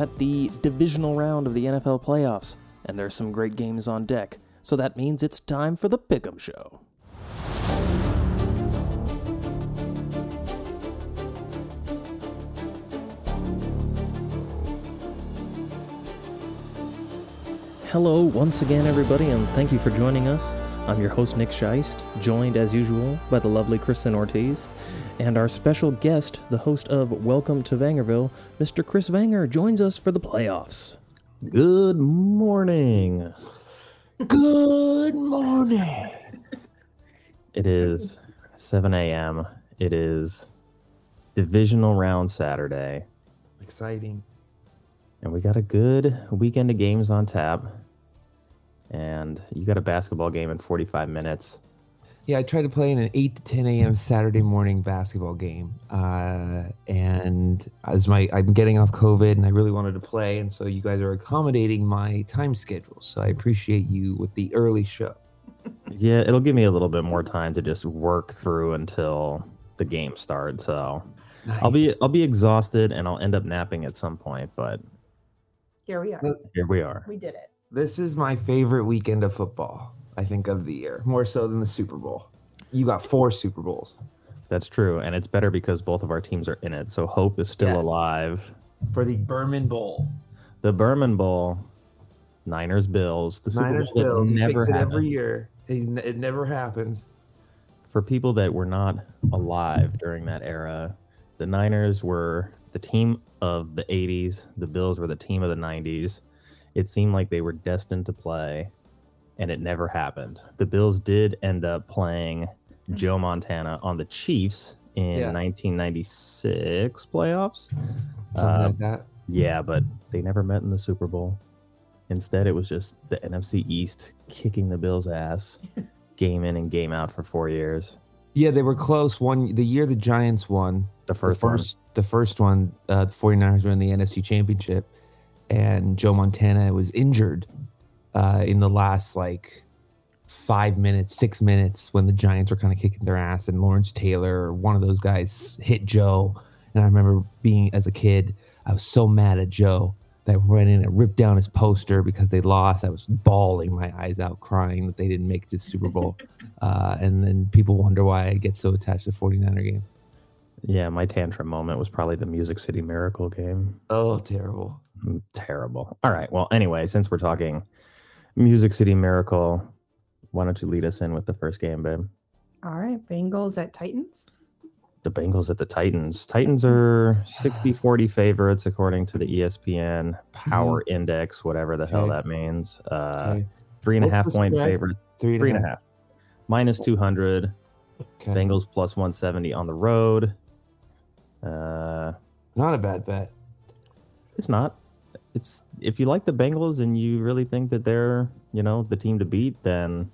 At the divisional round of the NFL playoffs, and there's some great games on deck. So that means it's time for the Pick'em Show. Hello, once again, everybody, and thank you for joining us. I'm your host, Nick Scheist, joined as usual by the lovely Kristen Ortiz, and our special guest, the host of Welcome to Vangerville, Mr. Chris Vanger, joins us for the playoffs. Good morning. Good morning. It is 7 a.m. It is divisional round Saturday, Exciting. and we got a good weekend of games on tap. And you got a basketball game in 45 minutes. Yeah, I tried to play in an 8 to 10 a.m. Saturday morning basketball game. Uh, and as my I'm getting off COVID and I really wanted to play. And so you guys are accommodating my time schedule. So I appreciate you with the early show. Yeah, it'll give me a little bit more time to just work through until the game starts. So I'll be I'll be exhausted and I'll end up napping at some point, but Here we are. here we are. We did it. This is my favorite weekend of football, I think, of the year, more so than the Super Bowl. You got four Super Bowls That's true, and it's better because both of our teams are in it. So hope is still Yes. alive. for the Berman Bowl. The Berman Bowl, Niners Bills, the Super Bowl Bills. Never it every year. It never happens. For people that were not alive during that era, the Niners were the team of the 80s. The Bills were the team of the 90s. It seemed like they were destined to play, and it never happened. The Bills did end up playing Joe Montana on the Chiefs in Yeah. 1996 playoffs. Something Uh, like that. Yeah, but they never met in the Super Bowl. Instead, it was just the NFC East kicking the Bills' ass game in and game out for four years. Yeah, they were close. One the year the Giants won, The first, the one. first the first one, uh, the 49ers were in the NFC Championship, and Joe Montana was injured uh, in the last like five minutes, six minutes when the Giants were kind of kicking their ass, and Lawrence Taylor or one of those guys hit Joe. And I remember being as a kid, I was so mad at Joe that I went in and ripped down his poster because they lost. I was bawling my eyes out, crying that they didn't make it to the Super Bowl. Uh, and then people wonder why I get so attached to the 49er game. Yeah, my tantrum moment was probably the Music City Miracle game. Oh, terrible. Terrible. All right. Well, anyway, since we're talking Music City Miracle, why don't you lead us in with the first game, babe? All right. Bengals at Titans. The Bengals at the Titans. Titans are 60 40 favorites according to the ESPN Power Index, whatever the hell that means. Uh, Okay. Three and a half point spread? favorite. Three Three and a half. Minus 200. Okay. Bengals plus 170 on the road. Uh, Not a bad bet. it's not. It's if you like the Bengals and you really think that they're, you know, the team to beat, then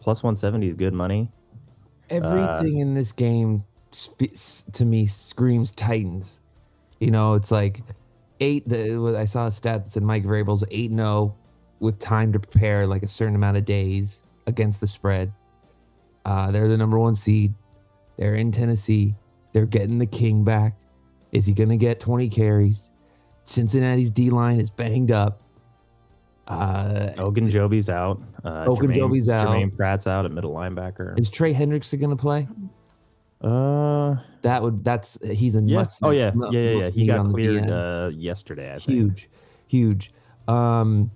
plus 170 is good money. Everything in this game to me screams Titans. You know, it's like eight. The I saw a stat that said Mike Vrabel's eight and zero with time to prepare, like a certain amount of days against the spread. Uh, they're the number one seed. They're in Tennessee. They're getting the king back. Is he going to get 20 carries? Cincinnati's D line is banged up. Uh, Ogunjobi's out. Uh, Ogunjobi's Germaine- out. Germaine Pratt's out at middle linebacker. is Trey Hendrickson going to play? Uh, That would that's he's a yes. must- Oh yeah, yeah, yeah, yeah. He got cleared uh, yesterday. I think. huge, huge. Um,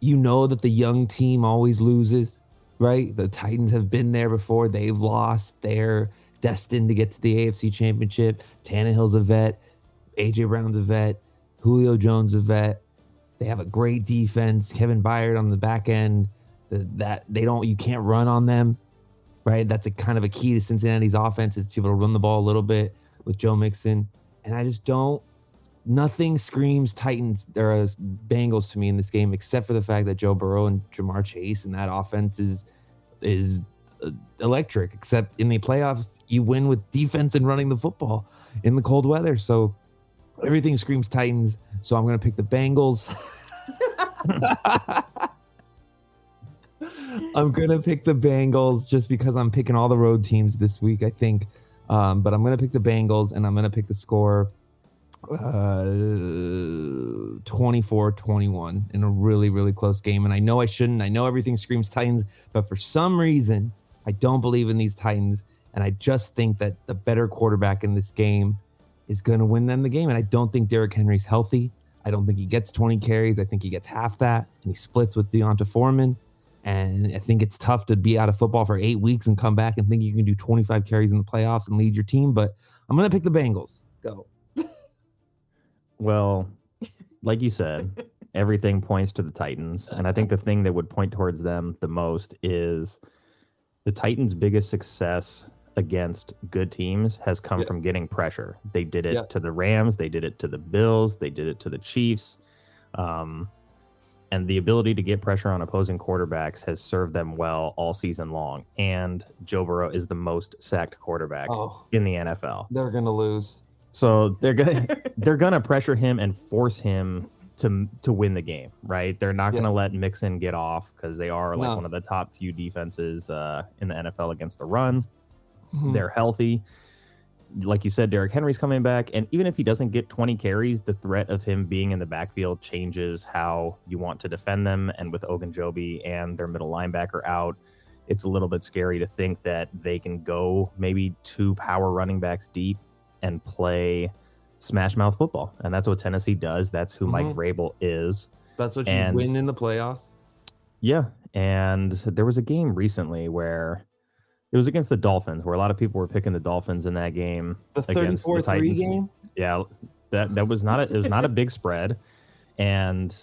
you know that the young team always loses, right? The Titans have been there before. They've lost. They're destined to get to the AFC Championship. Tannehill's a vet. AJ Brown's a vet. Julio Jones a vet. They have a great defense. Kevin Byard on the back end. The, that they don't. You can't run on them, right? That's a kind of a key to Cincinnati's offense is to be able to run the ball a little bit with Joe Mixon. And I just don't nothing screams Titans or Bengals to me in this game except for the fact that Joe Burrow and Ja'Marr Chase and that offense is is uh, electric. Except in the playoffs, you win with defense and running the football in the cold weather. So everything screams Titans. So I'm gonna pick the Bengals. I'm gonna pick the Bengals just because I'm picking all the road teams this week. I think, um, but I'm gonna pick the Bengals and I'm gonna pick the score uh 24-21 in a really really close game and i know i shouldn't i know everything screams titans but for some reason i don't believe in these titans and i just think that the better quarterback in this game is going to win them the game. And i don't think Derrick henry's healthy. I don't think he gets 20 carries. I think he gets half that. And he splits with D'Onta Foreman. And i think it's tough to be out of football for eight weeks and come back and think you can do 25 carries in the playoffs and lead your team. But i'm going to pick the bengals. Go. Well, like you said, everything points to the Titans. And I think the thing that would point towards them the most is the Titans' biggest success against good teams has come Yeah. from getting pressure. They did it Yeah. to the Rams, they did it to the Bills, they did it to the Chiefs. Um, and the ability to get pressure on opposing quarterbacks has served them well all season long. And Joe Burrow is the most sacked quarterback oh in the NFL. they're going to lose So they're gonna they're gonna pressure him and force him to to win the game, right? They're not gonna let Mixon get off because they are like No. one of the top few defenses uh, in the NFL against the run. Mhm. They're healthy. Like you said, Derrick Henry's coming back, and even if he doesn't get 20 carries, the threat of him being in the backfield changes how you want to defend them. And with Ogunjobi and their middle linebacker out, it's a little bit scary to think that they can go maybe two power running backs deep and play smash mouth football. And that's what Tennessee does. That's who Mike Mhm. Vrabel is. That's what you And- win in the playoffs. Yeah. And there was a game recently where it was against the Dolphins, where a lot of people were picking the Dolphins in that game. The Against the 34 3 Titans. game? Yeah, that that was not a, it was not a big spread, and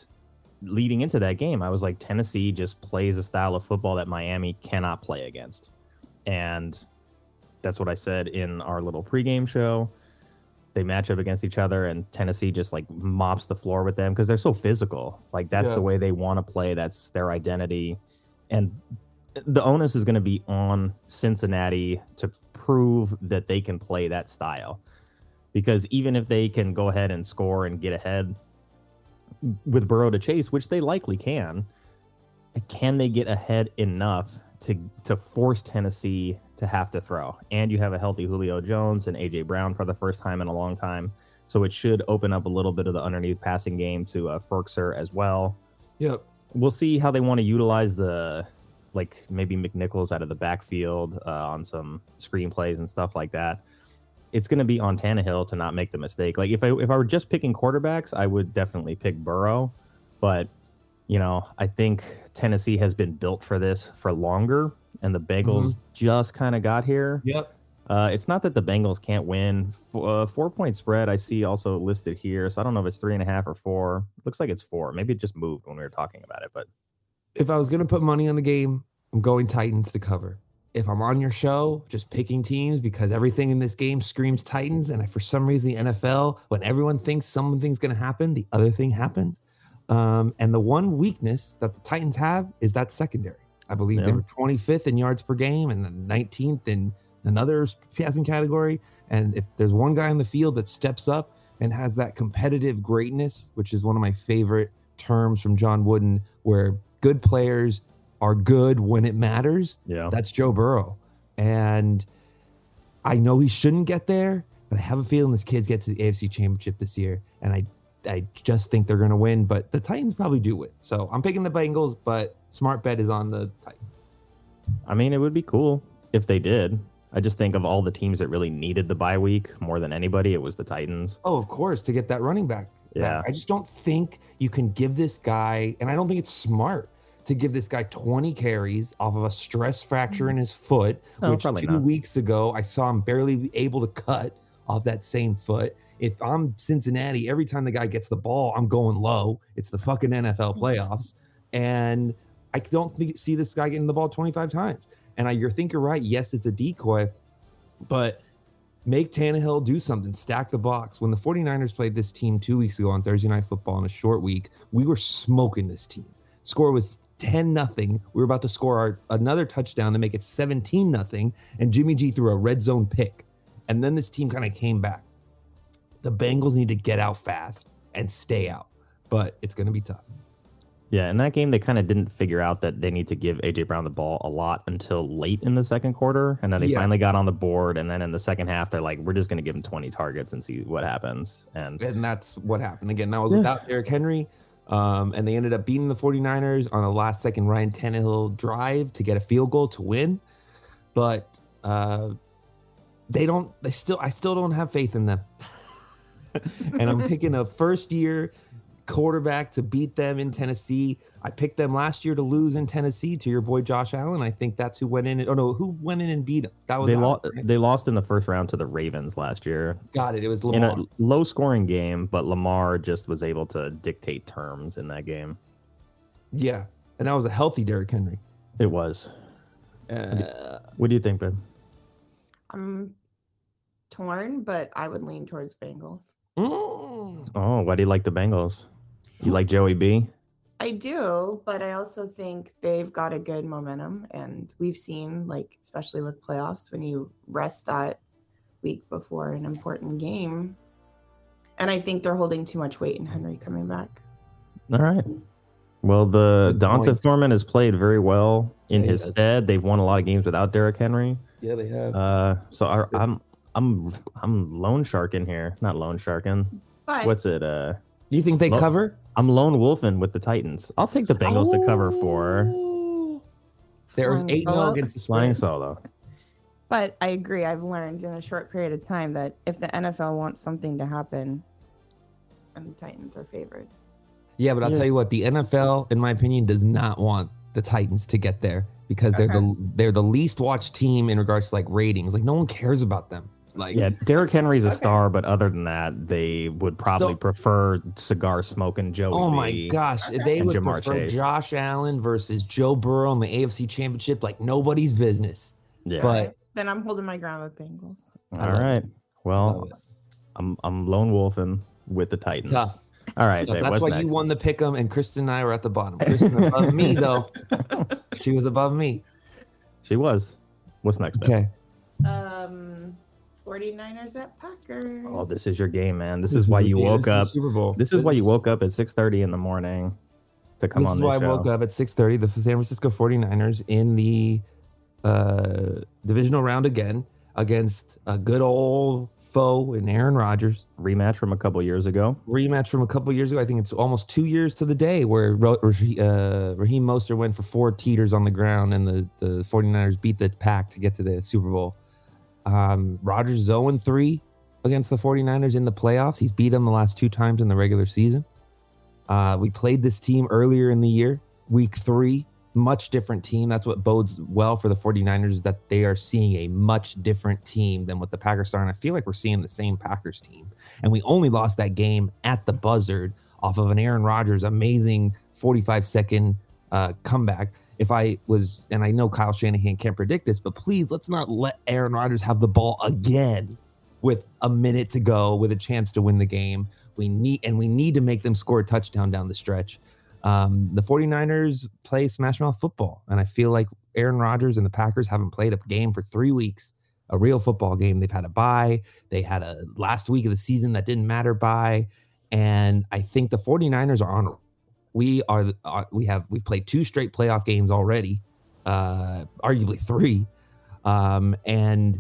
leading into that game, I was like, Tennessee just plays a style of football that Miami cannot play against, and that's what I said in our little pregame show. They match up against each other, and Tennessee just like mops the floor with them because they're so physical. Like that's Yeah. the way they want to play. That's their identity, and the onus is going to be on Cincinnati to prove that they can play that style. Because even if they can go ahead and score and get ahead with Burrow to chase, which they likely can, can they get ahead enough to to force Tennessee to have to throw? And you have a healthy Julio Jones and AJ Brown for the first time in a long time, so it should open up a little bit of the underneath passing game to uh, Firkser as well Yep. we'll see how they want to utilize the like maybe McNichols out of the backfield uh, on some screenplays and stuff like that. It's going to be on Tannehill to not make the mistake. Like if I if I were just picking quarterbacks, I would definitely pick Burrow, but you know I think Tennessee has been built for this for longer, and the Bengals just kind of got here. Yep. Uh, it's not that the Bengals can't win. F- uh, four point spread I see also listed here, so I don't know if it's three and a half or four. looks like it's four. Maybe it just moved when we were talking about it, but If I was going to put money on the game, I'm going Titans to cover. If I'm on your show, just picking teams because everything in this game screams Titans. And for some reason, the NFL, when everyone thinks something's going to happen, the other thing happens. Um, and the one weakness that the Titans have is that secondary. I believe Yeah. they were 25th in yards per game and then 19th in another passing category. And if there's one guy on the field that steps up and has that competitive greatness, which is one of my favorite terms from John Wooden, where good players are good when it matters, yeah, that's Joe Burrow. And I know he shouldn't get there, but I have a feeling this kid's get to the AFC Championship this year. And I I just think they're going to win, but the Titans probably do win. So I'm picking the Bengals, but smart bet is on the Titans. I mean, it would be cool if they did. I just think of all the teams that really needed the bye week more than anybody, it was the Titans. Oh, of course, to get that running back. Yeah. back. I just don't think you can give this guy, and I don't think it's smart to give this guy 20 carries off of a stress fracture mm. in his foot, No, which probably two not. weeks ago I saw him barely able to cut off that same foot. If I'm Cincinnati, every time the guy gets the ball, I'm going low. It's the fucking NFL mm. playoffs. And I don't think, see this guy getting the ball 25 times. And I you think you're right. Yes, it's a decoy, but make Tannehill do something, stack the box. When the 49ers played this team two weeks ago on Thursday Night Football in a short week, we were smoking this team. Score was 10 nothing. We were about to score our, another touchdown to make it 17 nothing, and Jimmy G threw a red zone pick. And then this team kind of came back. The Bengals need to get out fast and stay out, but it's going to be tough. Yeah, in that game, they kind of didn't figure out that they need to give AJ Brown the ball a lot until late in the second quarter, and then they Yeah. finally got on the board. And then in the second half, they're like, "We're just going to give him 20 targets and see what happens." And And that's what happened. Again, that was Yeah. without Derrick Henry. Um, and they ended up beating the 49ers on a last second Ryan Tannehill drive to get a field goal to win. But uh, they don't, they still, I still don't have faith in them. and I'm picking a first year quarterback to beat them in Tennessee. I picked them last year to lose in Tennessee to your boy Josh Allen. I think that's who went in. And, oh no, who went in and beat them? That was they Allen, lost. right? They lost in the first round to the Ravens last year Got it. It was in a low-scoring game, but Lamar just was able to dictate terms in that game. yeah, and that was a healthy Derrick Henry. It was. Uh, What do you think, Ben? I'm torn, but I would lean towards Bengals. mm. Oh, why do you like the Bengals? You like Joey B? I do, but I also think they've got a good momentum. And we've seen, like, especially with playoffs, when you rest that week before an important game. And I think they're holding too much weight in Henry coming back. All right. Well, the Good D'Onta points. Foreman has played very well in Yeah, his stead. They've won a lot of games without Derrick Henry. Yeah, they have. Uh, so I, I'm I'm I'm loan sharking here, not loan sharking. But What's it? Uh, Do you think they Lo- cover? I'm lone wolfing with the Titans. I'll take the Bengals to cover for. They're Flying eight zero solo. against the flying spread. solo. But I agree. I've learned in a short period of time that if the NFL wants something to happen, and the Titans are favored. Yeah, but I'll Yeah. tell you what, the NFL, in my opinion, does not want the Titans to get there because they're the they're the least watched team in regards to like ratings. Like no one cares about them. Like Yeah, Derrick Henry's a Okay. star, but other than that, they would probably So- prefer cigar smoking Joey. Oh my B. gosh, they And would Ja'Marr prefer Chase. Josh Allen versus Joe Burrow in the AFC Championship like nobody's business. Yeah. But Then I'm holding my ground with Bengals. All I love right. Well, I'm I'm lone wolfing with the Titans. Tough. All right. Yeah, that's what's why next? you won the pick 'em and Kristen and I were at the bottom. Kristen above me though. She was above me. She was. What's next, babe? Okay. Um, 49ers at Packers. Oh, this is your game, man. This, is why you the- woke this is up. Super Bowl. This is why you woke up at 6:30 in the morning to come this on This is why show. I woke up at 6:30. The San Francisco 49ers in the uh, divisional round again against a good old foe in Aaron Rodgers. Rematch from a couple years ago. Rematch from a couple years ago. I think it's almost two years to the day where uh, Raheem Mostert went for four teeters on the ground and the, the 49ers beat the pack to get to the Super Bowl. Um, Rodgers is 0 3 against the 49ers in the playoffs. He's beat them the last two times in the regular season. Uh, we played this team earlier in the year, week three, much different team. That's what bodes well for the 49ers is that they are seeing a much different team than what the Packers are. And I feel like we're seeing the same Packers team. And we only lost that game at the buzzard off of an Aaron Rodgers amazing 45 second uh, comeback. If I was, and I know Kyle Shanahan can't predict this, but please let's not let Aaron Rodgers have the ball again with a minute to go with a chance to win the game. We need, and we need to make them score a touchdown down the stretch. Um, the 49ers play smash mouth football, and I feel like Aaron Rodgers and the Packers haven't played a game for three weeks, a real football game. They've had a bye. They had a last week of the season that didn't matter bye. And I think the 49ers are on. We are, uh, we have, we've played two straight playoff games already, uh, arguably three. Um, and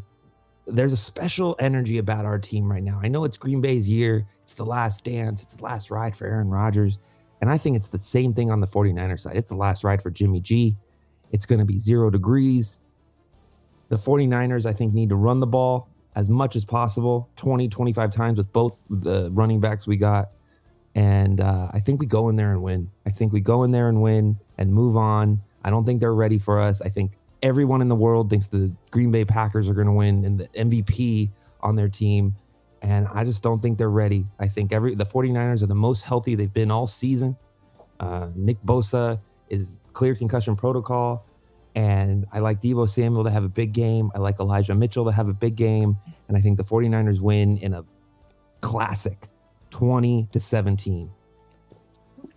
there's a special energy about our team right now. I know it's Green Bay's year. It's the last dance. It's the last ride for Aaron Rodgers. And I think it's the same thing on the 49ers side. It's the last ride for Jimmy G. It's going to be zero degrees. The 49ers, I think, need to run the ball as much as possible 20, 25 times with both the running backs we got. And uh, I think we go in there and win. I think we go in there and win and move on. I don't think they're ready for us. I think everyone in the world thinks the Green Bay Packers are going to win and the MVP on their team. And I just don't think they're ready. I think every the 49ers are the most healthy they've been all season. Uh, Nick Bosa is clear concussion protocol. And I like Deebo Samuel to have a big game. I like Elijah Mitchell to have a big game. And I think the 49ers win in a classic 20 to 17.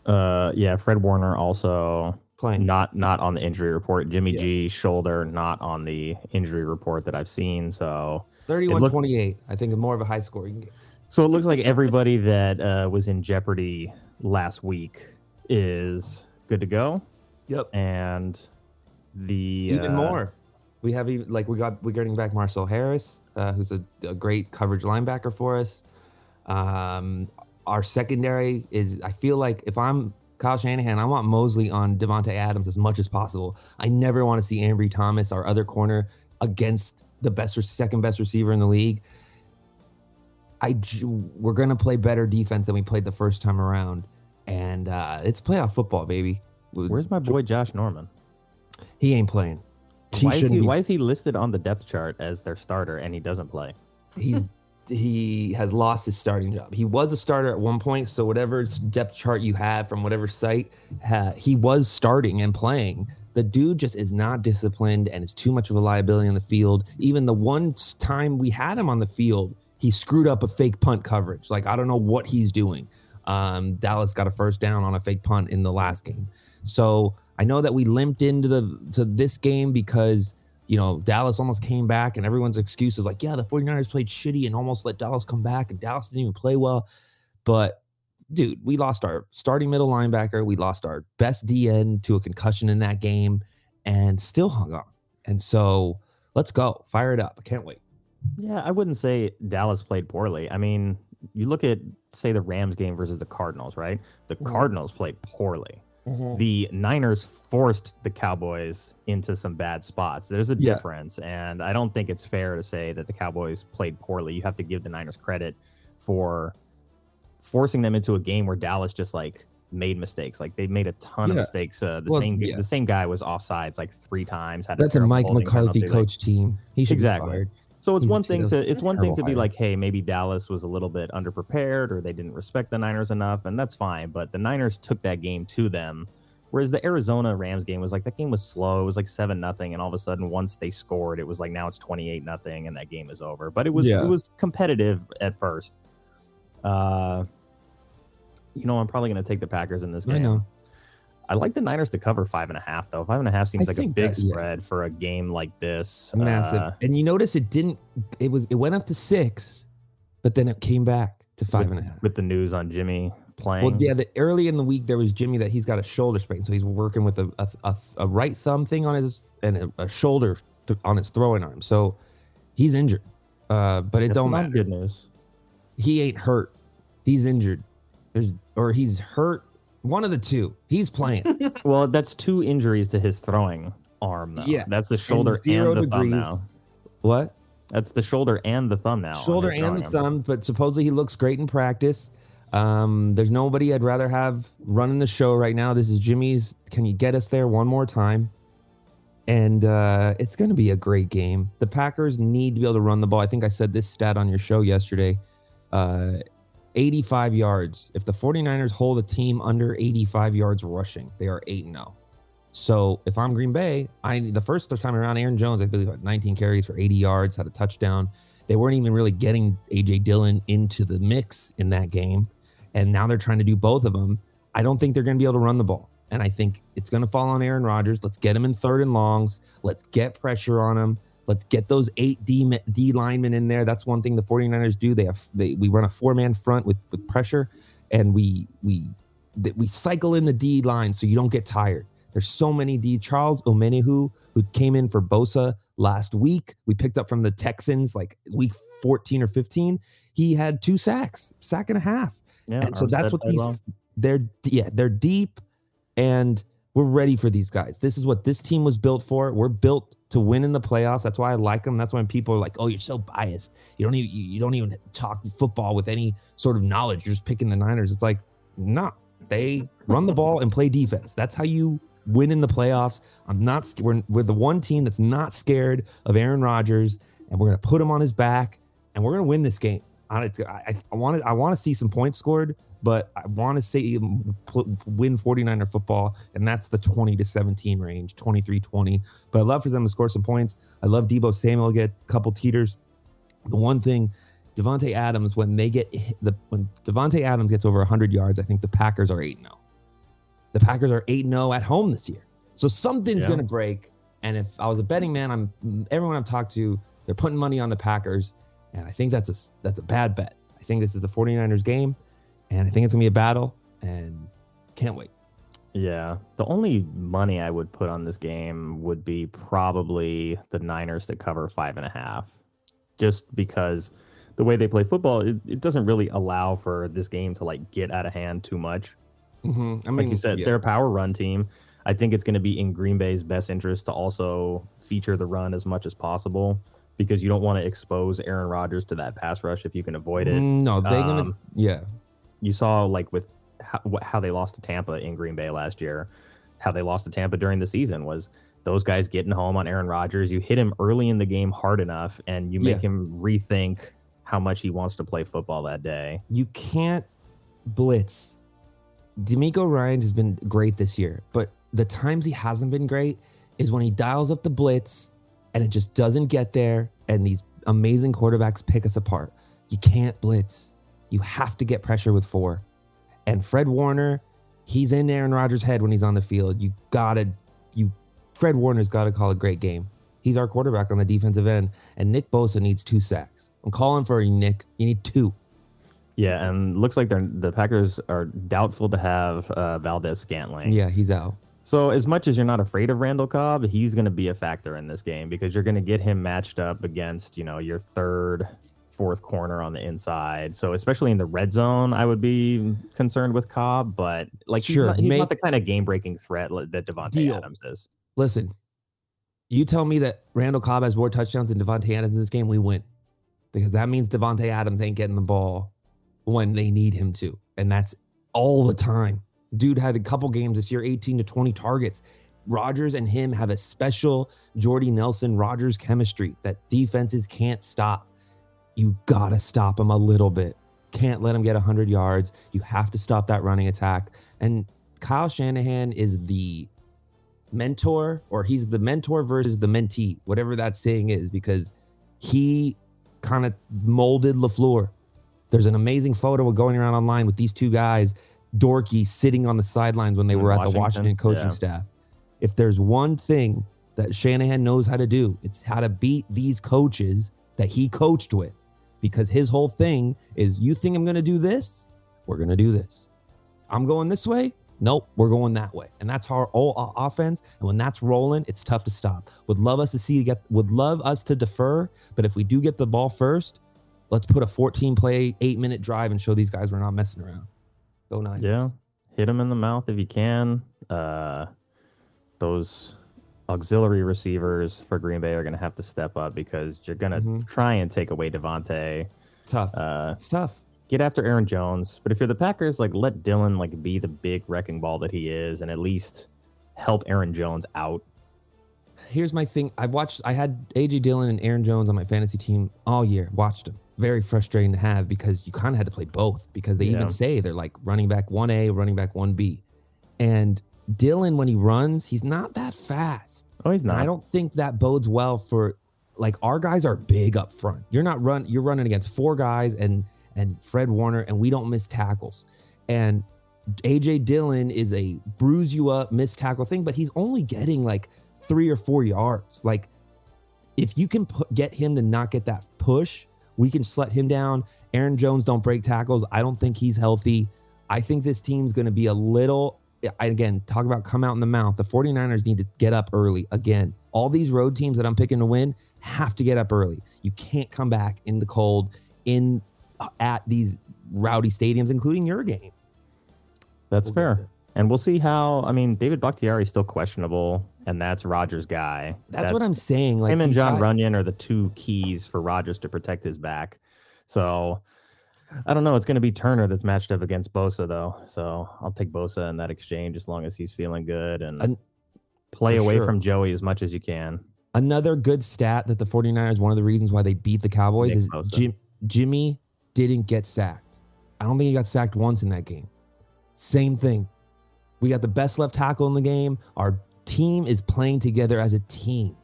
Uh, yeah, Fred Warner also Playing. not not on the injury report. Jimmy Yeah. G shoulder not on the injury report that I've seen. So 31 looked- 28. I think more of a high game. so it looks like everybody that uh, was in jeopardy last week is good to go, Yep. and the Even uh, more. We have even like we got we're getting back Marcell Harris, uh, who's a, a great coverage linebacker for us. Um, our secondary is I feel like if I'm Kyle Shanahan, I want Moseley on Davante Adams as much as possible. I never want to see Ambry Thomas, our other corner, against the best or second best receiver in the league. I we're gonna play better defense than we played the first time around, and uh, it's playoff football, baby. Where's my boy Josh Norman? he ain't playing? He Why is he, be why is he listed on the depth chart as their starter and he doesn't play? he's he has lost his starting job. He was a starter at one point, so whatever depth chart you have from whatever site, he was starting and playing. The dude just is not disciplined and is too much of a liability on the field. Even the one time we had him on the field, he screwed up a fake punt coverage. Like I don't know what he's doing. Um, Dallas got a first down on a fake punt in the last game. So I know that we limped into the to this game because you know, Dallas almost came back and everyone's excuse is like, yeah, the 49ers played shitty and almost let Dallas come back and Dallas didn't even play well. But dude, we lost our starting middle linebacker, we lost our best DN to a concussion in that game and still hung on. And so let's go. Fire it up. I can't wait. Yeah, I wouldn't say Dallas played poorly. I mean, you look at say the Rams game versus the Cardinals, right? The Mhm. Cardinals played poorly. Mm-hmm. The Niners forced the Cowboys into some bad spots. There's a Yeah. difference, and I don't think it's fair to say that the Cowboys played poorly. You have to give the Niners credit for forcing them into a game where Dallas just like made mistakes. Like they made a ton of mistakes. Uh, the Well, same yeah. the same guy was offsides like three times. Had That's a Mike McCarthy penalty, like- coach team. He should Exactly. So it's He's one thing to it's one thing to be like, hey, maybe Dallas was a little bit underprepared or they didn't respect the Niners enough, and that's fine. But the Niners took that game to them. Whereas the Arizona Rams game was like that game was slow. It was like seven nothing, and all of a sudden once they scored, it was like now it's twenty eight nothing, and that game is over. But it was Yeah. it was competitive at first. Uh, you know, I'm probably gonna take the Packers in this game. I know. I like the Niners to cover five and a half, though. Five and a half seems I like a big that- yeah. spread for a game like this. Massive. Uh, and you notice it didn't it was it went up to six, but then it came back to five and a half. with the news on Jimmy playing. Well, yeah, the early in the week there was Jimmy that he's got a shoulder sprain, so he's working with a a, a, a right thumb thing on his and a, a shoulder th- on his throwing arm, so he's injured. Uh, but it That's don't matter. good news. He ain't hurt. He's injured. There's or he's hurt. One of the two. He's playing. Well, that's two injuries to his throwing arm. Though. Yeah, that's the shoulder and, zero the degrees. thumb now. what? That's the shoulder and the thumb now. shoulder and the arm. thumb, but supposedly he looks great in practice. Um, there's nobody I'd rather have running the show right now. This is Jimmy's. Can you get us there one more time? And uh, it's going to be a great game. The Packers need to be able to run the ball. I think I said this stat on your show yesterday. Uh, 85 yards. If the 49ers hold a team under 85 yards rushing, they are 8 0. So if I'm Green Bay, I the first time around, Aaron Jones, I believe, had 19 carries for 80 yards, had a touchdown. They weren't even really getting AJ Dillon into the mix in that game. And now they're trying to do both of them. I don't think they're going to be able to run the ball. And I think it's going to fall on Aaron Rodgers. Let's get him in third and longs. Let's get pressure on him. Let's get those eight D, D linemen in there. That's one thing the 49ers do. They have they we run a four man front with with pressure and we we we cycle in the D line so you don't get tired. There's so many D. Charles Omenihu, who came in for Bosa last week, we picked up from the Texans like week 14 or 15. He had two sacks, sack and a half. Yeah, and so that's what these well. they're yeah they're deep and we're ready for these guys. This is what this team was built for. We're built to win in the playoffs. That's why i like them that's when people are like oh you're so biased. You don't even you don't even talk football with any sort of knowledge. You're just picking the niners. It's like nah they run the ball and play defense. That's how you win in the playoffs. I'm not we're, we're the one team that's not scared of aaron rodgers and we're to put him on his back and we're to win this game. I, I want to I want to see some points scored, but I want to say win 49er football, and that's the 20 to 17 range, 23 20. But I love for them to score some points. I love Deebo Samuel get a couple teeters. The one thing, Davante Adams, when they get the when Davante Adams gets over 100 yards, I think the Packers are 8 0. The Packers are 8 0 at home this year. So something's Yeah. going to break. And if I was a betting man, I'm everyone I've talked to, they're putting money on the Packers. And I think that's a that's a bad bet. I think this is the 49ers game, and I think it's gonna be a battle, and can't wait. Yeah. The only money I would put on this game would be probably the Niners to cover five and a half. Just because the way they play football, it, it doesn't really allow for this game to like get out of hand too much. Mm-hmm. I mean, Like you said, yeah. they're a power run team. I think it's going to be in Green Bay's best interest to also feature the run as much as possible because you don't want to expose Aaron Rodgers to that pass rush if you can avoid it. Mm, no, they're gonna Um, yeah. You saw like with how, how they lost to Tampa in Green Bay last year, how they lost to Tampa during the season was those guys getting home on Aaron Rodgers. You hit him early in the game hard enough, and you make Yeah. him rethink how much he wants to play football that day. You can't blitz. DeMeco Ryans has been great this year, but the times he hasn't been great is when he dials up the blitz and it just doesn't get there, and these amazing quarterbacks pick us apart. You can't blitz. You have to get pressure with four. And Fred Warner, he's in Aaron Rodgers' head when he's on the field. You gotta, you, Fred Warner's got to call a great game. He's our quarterback on the defensive end, and Nick Bosa needs two sacks. I'm calling for you, Nick. You need two. Yeah, and looks like they're the Packers are doubtful to have uh, Valdes-Scantling. Yeah, he's out. So as much as you're not afraid of Randall Cobb, he's going to be a factor in this game because you're going to get him matched up against you know your third, fourth corner on the inside. So especially in the red zone, I would be concerned with Cobb. But like he's, Sure, not, he's make- not the kind of game breaking threat that Davante Deal. Adams is. Listen, you tell me that Randall Cobb has more touchdowns than Davante Adams in this game, we win. Because that means Davante Adams ain't getting the ball when they need him to. And that's all the time. Dude had a couple games this year, 18 to 20 targets. Rodgers and him have a special Jordy Nelson Rodgers chemistry that defenses can't stop. You gotta stop him a little bit. Can't let him get 100 yards. You have to stop that running attack. And Kyle Shanahan is the mentor, or he's the mentor versus the mentee, whatever that saying is, because he kind of molded LaFleur. There's an amazing photo going around online with these two guys, dorky, sitting on the sidelines when they were at the Washington? Washington coaching Yeah. staff. If there's one thing that Shanahan knows how to do, it's how to beat these coaches that he coached with. Because his whole thing is you think I'm going to do this? We're going to do this. I'm going this way? Nope, we're going that way. And that's our o- offense. And when that's rolling, it's tough to stop. Would love us to see get would love us to defer, but if we do get the ball first, let's put a 14 play, 8 minute drive and show these guys we're not messing around. Go nine. Yeah, hit them in the mouth if you can. Uh, those auxiliary receivers for Green Bay are going to have to step up because you're going to Mhm. try and take away Davante. Tough. Uh, it's tough. get after Aaron Jones. But if you're the Packers, like let Dillon like be the big wrecking ball that he is, and at least help Aaron Jones out. Here's my thing. I've watched I had AJ Dillon and Aaron Jones on my fantasy team all year. Watched them. Very frustrating to have because you kind of had to play both because they Yeah. even say they're like running back 1A, running back 1B. And Dillon when he runs, he's not that fast. Oh, he's And not. I don't think that bodes well for like our guys are big up front. You're not run you're running against four guys and and Fred Warner and we don't miss tackles. And AJ Dillon is a bruise you up, miss tackle thing, but he's only getting like three or four yards. Like if you can put, get him to not get that push, we can let him down. Aaron Jones don't break tackles. I don't think he's healthy. I think this team's going to be a little again, talk about come out in the mouth. The 49ers need to get up early. Again, all these road teams that I'm picking to win have to get up early. You can't come back in the cold in uh, at these rowdy stadiums, including your game. That's We'll fair. And we'll see how. I mean, David Bakhtiari is still questionable, and that's Rodgers' guy. That's That- what I'm saying. Like him and John got- Runyan are the two keys for Rodgers to protect his back. So I don't know. It's going to be Turner that's matched up against Bosa, though. So I'll take Bosa in that exchange as long as he's feeling good and An- play away sure. from Joey as much as you can. Another good stat that the 49ers, one of the reasons why they beat the Cowboys Nick is Jim, Jimmy didn't get sacked. I don't think he got sacked once in that game. Same thing. We got the best left tackle in the game. Our team is playing together as a team.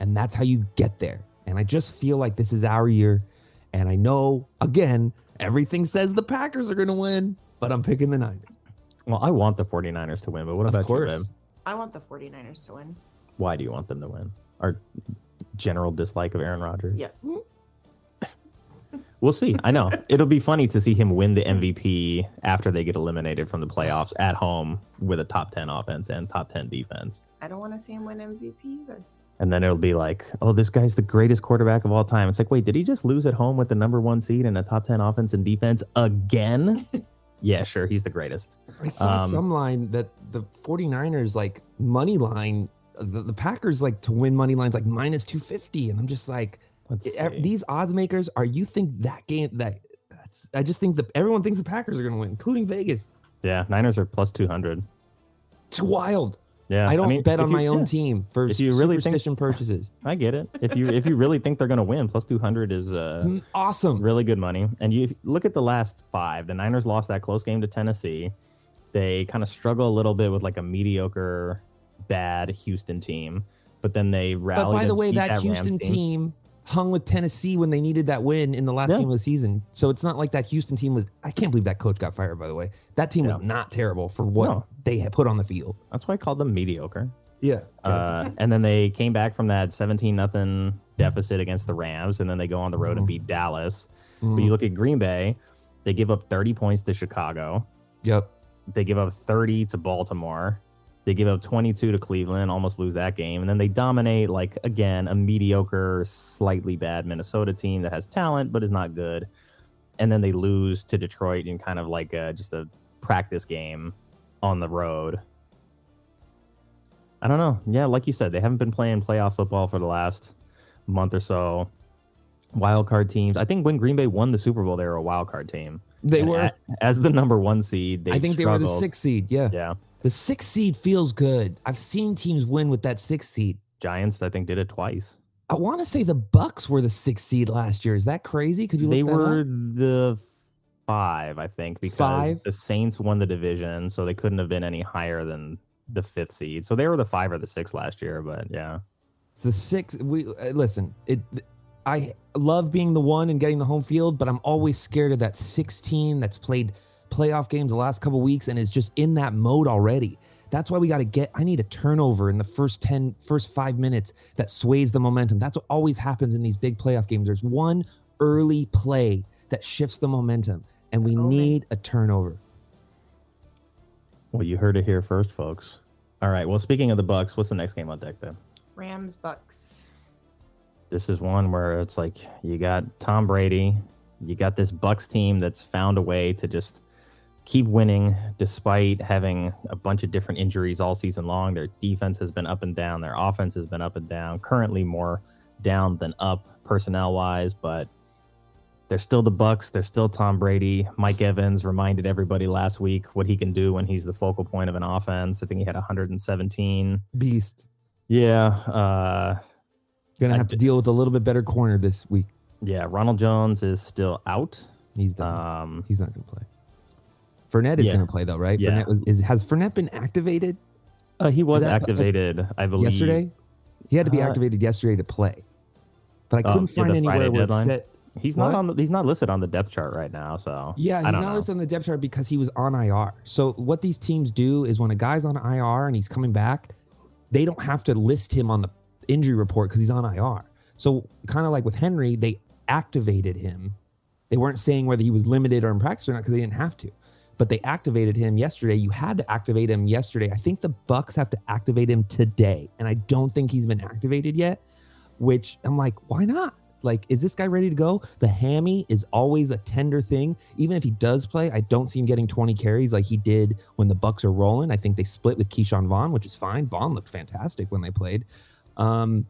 And that's how you get there. And I just feel like this is our year. And I know, again, everything says the Packers are going to win, but I'm picking the Niners. Well, I want the 49ers to win, but what Of about course. you, Viv? I want the 49ers to win. Why do you want them to win? Our general dislike of Aaron Rodgers? Yes. We'll see. I know. It'll be funny to see him win the MVP after they get eliminated from the playoffs at home with a top 10 offense and top 10 defense. I don't want to see him win MVP either. And then it'll be like, oh, this guy's the greatest quarterback of all time. It's like, wait, did he just lose at home with the number one seed and a top 10 offense and defense again? yeah, sure. He's the greatest. I saw Um, some line that the 49ers like money line, the, the Packers like to win money lines like minus 250. And I'm just like, Let's ev- see. these odds makers are you think that game that that's I just think that everyone thinks the Packers are going to win, including Vegas. Yeah, Niners are plus 200. It's wild. Yeah. I don't mean, bet on you- my own yeah, team for If you really think- superstition purchases. I get it. If you if you really think they're going to win, plus 200 is uh, Mm, awesome. really good money. And you look at the last five. The Niners lost that close game to Tennessee. They kind of struggle a little bit with like a mediocre, bad Houston team, but then they rallied. But by the way, beat that, Houston team hung with Tennessee when they needed that win in the last Yeah. game of the season. So it's not like that Houston team was. I can't believe that coach got fired. By the way, that team was not terrible for what No. They had put on the field. That's why I called them mediocre. Yeah. Uh, and then they came back from that 17 nothing deficit against the Rams, and then they go on the road and Mhm. beat Dallas. Mm. But you look at Green Bay, they give up 30 points to Chicago. yep. They give up 30 to Baltimore. They give up 22 to Cleveland, almost lose that game. And then they dominate, like, again, a mediocre, slightly bad Minnesota team that has talent but is not good. And then they lose to Detroit in kind of like a, just a practice game on the road. I don't know. Yeah, like you said, they haven't been playing playoff football for the last month or so. Wild card teams. I think when Green Bay won the Super Bowl, they were a wild card team. They And were. a- as the number one seed. They I think they were the struggled. sixth seed. Yeah. Yeah, The sixth seed feels good. I've seen teams win with that sixth seed. Giants. I think did it twice. I want to say the Bucks were the sixth seed last year. Is that crazy? Could you look They that were up? the five, I think, because Five? the Saints won the division, so they couldn't have been any higher than the fifth seed. So they were the five or the six last year. But yeah, It's the six. We uh, listen. It. I love being the one and getting the home field, but I'm always scared of that 16 that's played playoff games the last couple weeks and is just in that mode already. That's why we got to get. I need a turnover in the first 10, first five minutes that sways the momentum. That's what always happens in these big playoff games. There's one early play that shifts the momentum, and we Omen. need a turnover. well, you heard it here first, folks. All right. Well, speaking of the Bucks, what's the next game on deck then? Rams, Bucks. This is one where it's like you got Tom Brady, you got this Bucks team that's found a way to just keep winning despite having a bunch of different injuries all season long. Their defense has been up and down, their offense has been up and down. Currently more down than up personnel wise, but they're still the Bucks. They're still Tom Brady. Mike Evans reminded everybody last week what he can do when he's the focal point of an offense. I think he had 117. Beast. Yeah, uh, Gonna I have to deal with a little bit better corner this week. yeah. Ronald Jones is still out. He's done. Um, He's not to play. Fournette is Yeah. to play though, right? Yeah. Fournette was, is, has Fournette been activated uh, he was that- activated, I believe. yesterday? He had to be Uh, activated yesterday to play, but I Oh, couldn't yeah, find the anywhere Friday where it said. He's What? not on. The, he's not listed on the depth chart right now. So Yeah, he's not know. listed on the depth chart because he was on IR. So what these teams do is when a guy's on IR and he's coming back, they don't have to list him on the injury report because he's on IR. So kind of like with Henry, they activated him. They weren't saying whether he was limited or in practice or not because they didn't have to. But they activated him yesterday. You had to activate him yesterday. I think the Bucks have to activate him today, and I don't think he's been activated yet. Which I'm like, why not? Like, is this guy ready to go? The hammy is always a tender thing. Even if he does play, I don't see him getting 20 carries like he did when the Bucks are rolling. I think they split with Ke'Shawn Vaughn, which is fine. Vaughn looked fantastic when they played. Um,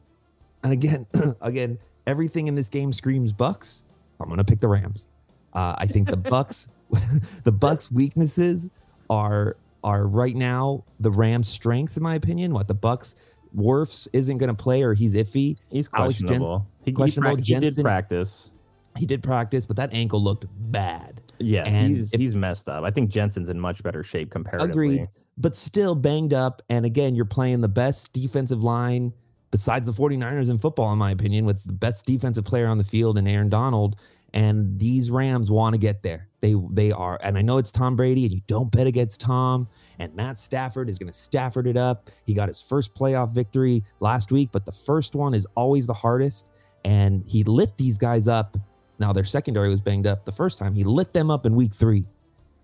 and again, again, everything in this game screams Bucks. I'm gonna pick the Rams. Uh, I think the Bucks, the Bucks' weaknesses are are right now the Rams' strengths, in my opinion. What the Bucks, Wirfs isn't gonna play or he's iffy. He's Alex Jen- questionable. he, he questionable. prac- he did practice. He did practice, but that ankle looked bad. Yeah, And he's if- he's messed up. I think Jensen's in much better shape comparatively. Agreed. But still banged up. And again, you're playing the best defensive line besides the 49ers in football, in my opinion, with the best defensive player on the field and Aaron Donald. And these Rams want to get there. They they are, and I know it's Tom Brady, and you don't bet against Tom. And Matt Stafford is going to Stafford it up. He got his first playoff victory last week, but the first one is always the hardest. And he lit these guys up. Now their secondary was banged up the first time. He lit them up in week three,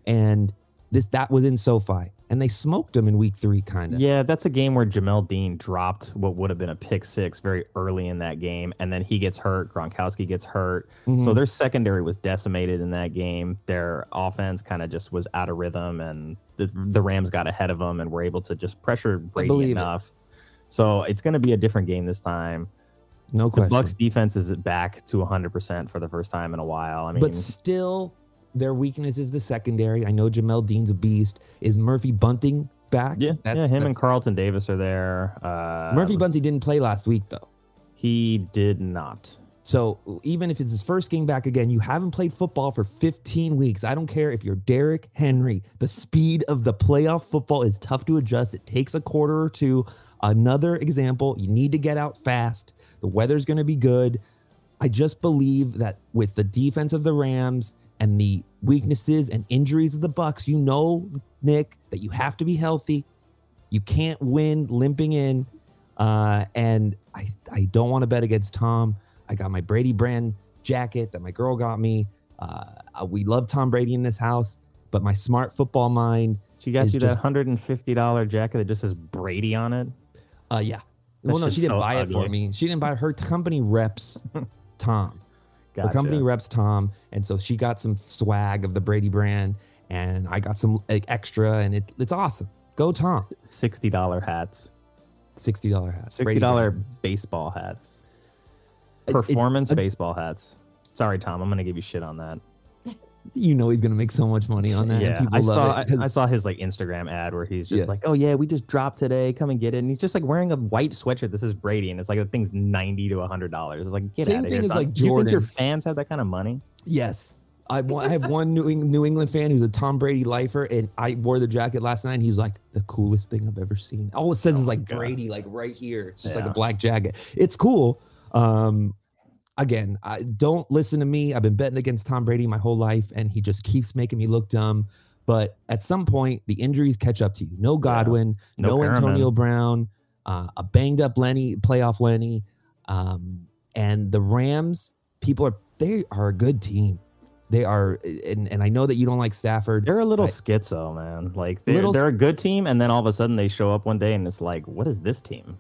and this that was in SoFi, and they smoked them in week three, kind of. Yeah, that's a game where Jamel Dean dropped what would have been a pick six very early in that game, and then he gets hurt. Gronkowski gets hurt, so Mhm. their secondary was decimated in that game. Their offense kind of just was out of rhythm, and the, the Rams got ahead of them and were able to just pressure Brady believe it. enough. So it's going to be a different game this time. no The. Bucks defense is back to 100% for the first time in a while. I mean, but still, their weakness is the secondary. I know Jamel Dean's a beast. Is Murphy Bunting back? yeah, yeah, him and Carlton Davis are there. Uh, Murphy Bunting didn't play last week though. he did not. So even if it's his first game back again, you haven't played football for 15 weeks. I don't care if you're Derrick Henry. The speed of the playoff football is tough to adjust. It takes a quarter or two. Another example, you need to get out fast. The weather's going to be good. I just believe that with the defense of the Rams and the weaknesses and injuries of the Bucks, you know, Nick, that you have to be healthy. You can't win limping in. Uh, and I, I don't want to bet against Tom. I got my Brady brand jacket that my girl got me. Uh, uh, we love Tom Brady in this house, but my smart football mind, She got you that hundred and fifty dollar jacket that just says Brady on it. uh, yeah. That well, no, she didn't so buy it for me. She didn't buy it. Her company reps Tom. Gotcha. Her company reps Tom, and so she got some swag of the Brady brand, and I got some like, extra, and it, it's awesome. Go Tom. sixty dollar hats, Sixty dollar hats. sixty dollar baseball hats, performance it- baseball hats. Sorry, Tom, I'm gonna give you shit on that. You know he's gonna make so much money on that. yeah, people I love saw it I, I saw his like Instagram ad where he's just Yeah. like, "Oh yeah, we just dropped today. Come and get it." And he's just like wearing a white sweatshirt. This is Brady, and it's like the thing's ninety to hundred dollars. It's like get Same out of thing here. as, like, Do you think your fans have that kind of money? Yes. I, I have one New, New England fan who's a Tom Brady lifer, and I wore the jacket last night. And he's like, the coolest thing I've ever seen. All it says Oh is like God. Brady, like right here. It's just like a black jacket. It's cool. Um, again, I don't listen to me. I've been betting against Tom Brady my whole life, and he just keeps making me look dumb. But at some point, the injuries catch up to you. No Godwin, No no, Antonio Brown, uh, a banged up Lenny, playoff Lenny, um, and the Rams. People are they are a good team. They are, and, and I know that you don't like Stafford. They're a little schizo, man. Like they're, Little they're a good team, and then all of a sudden they show up one day, and it's like, what is this team?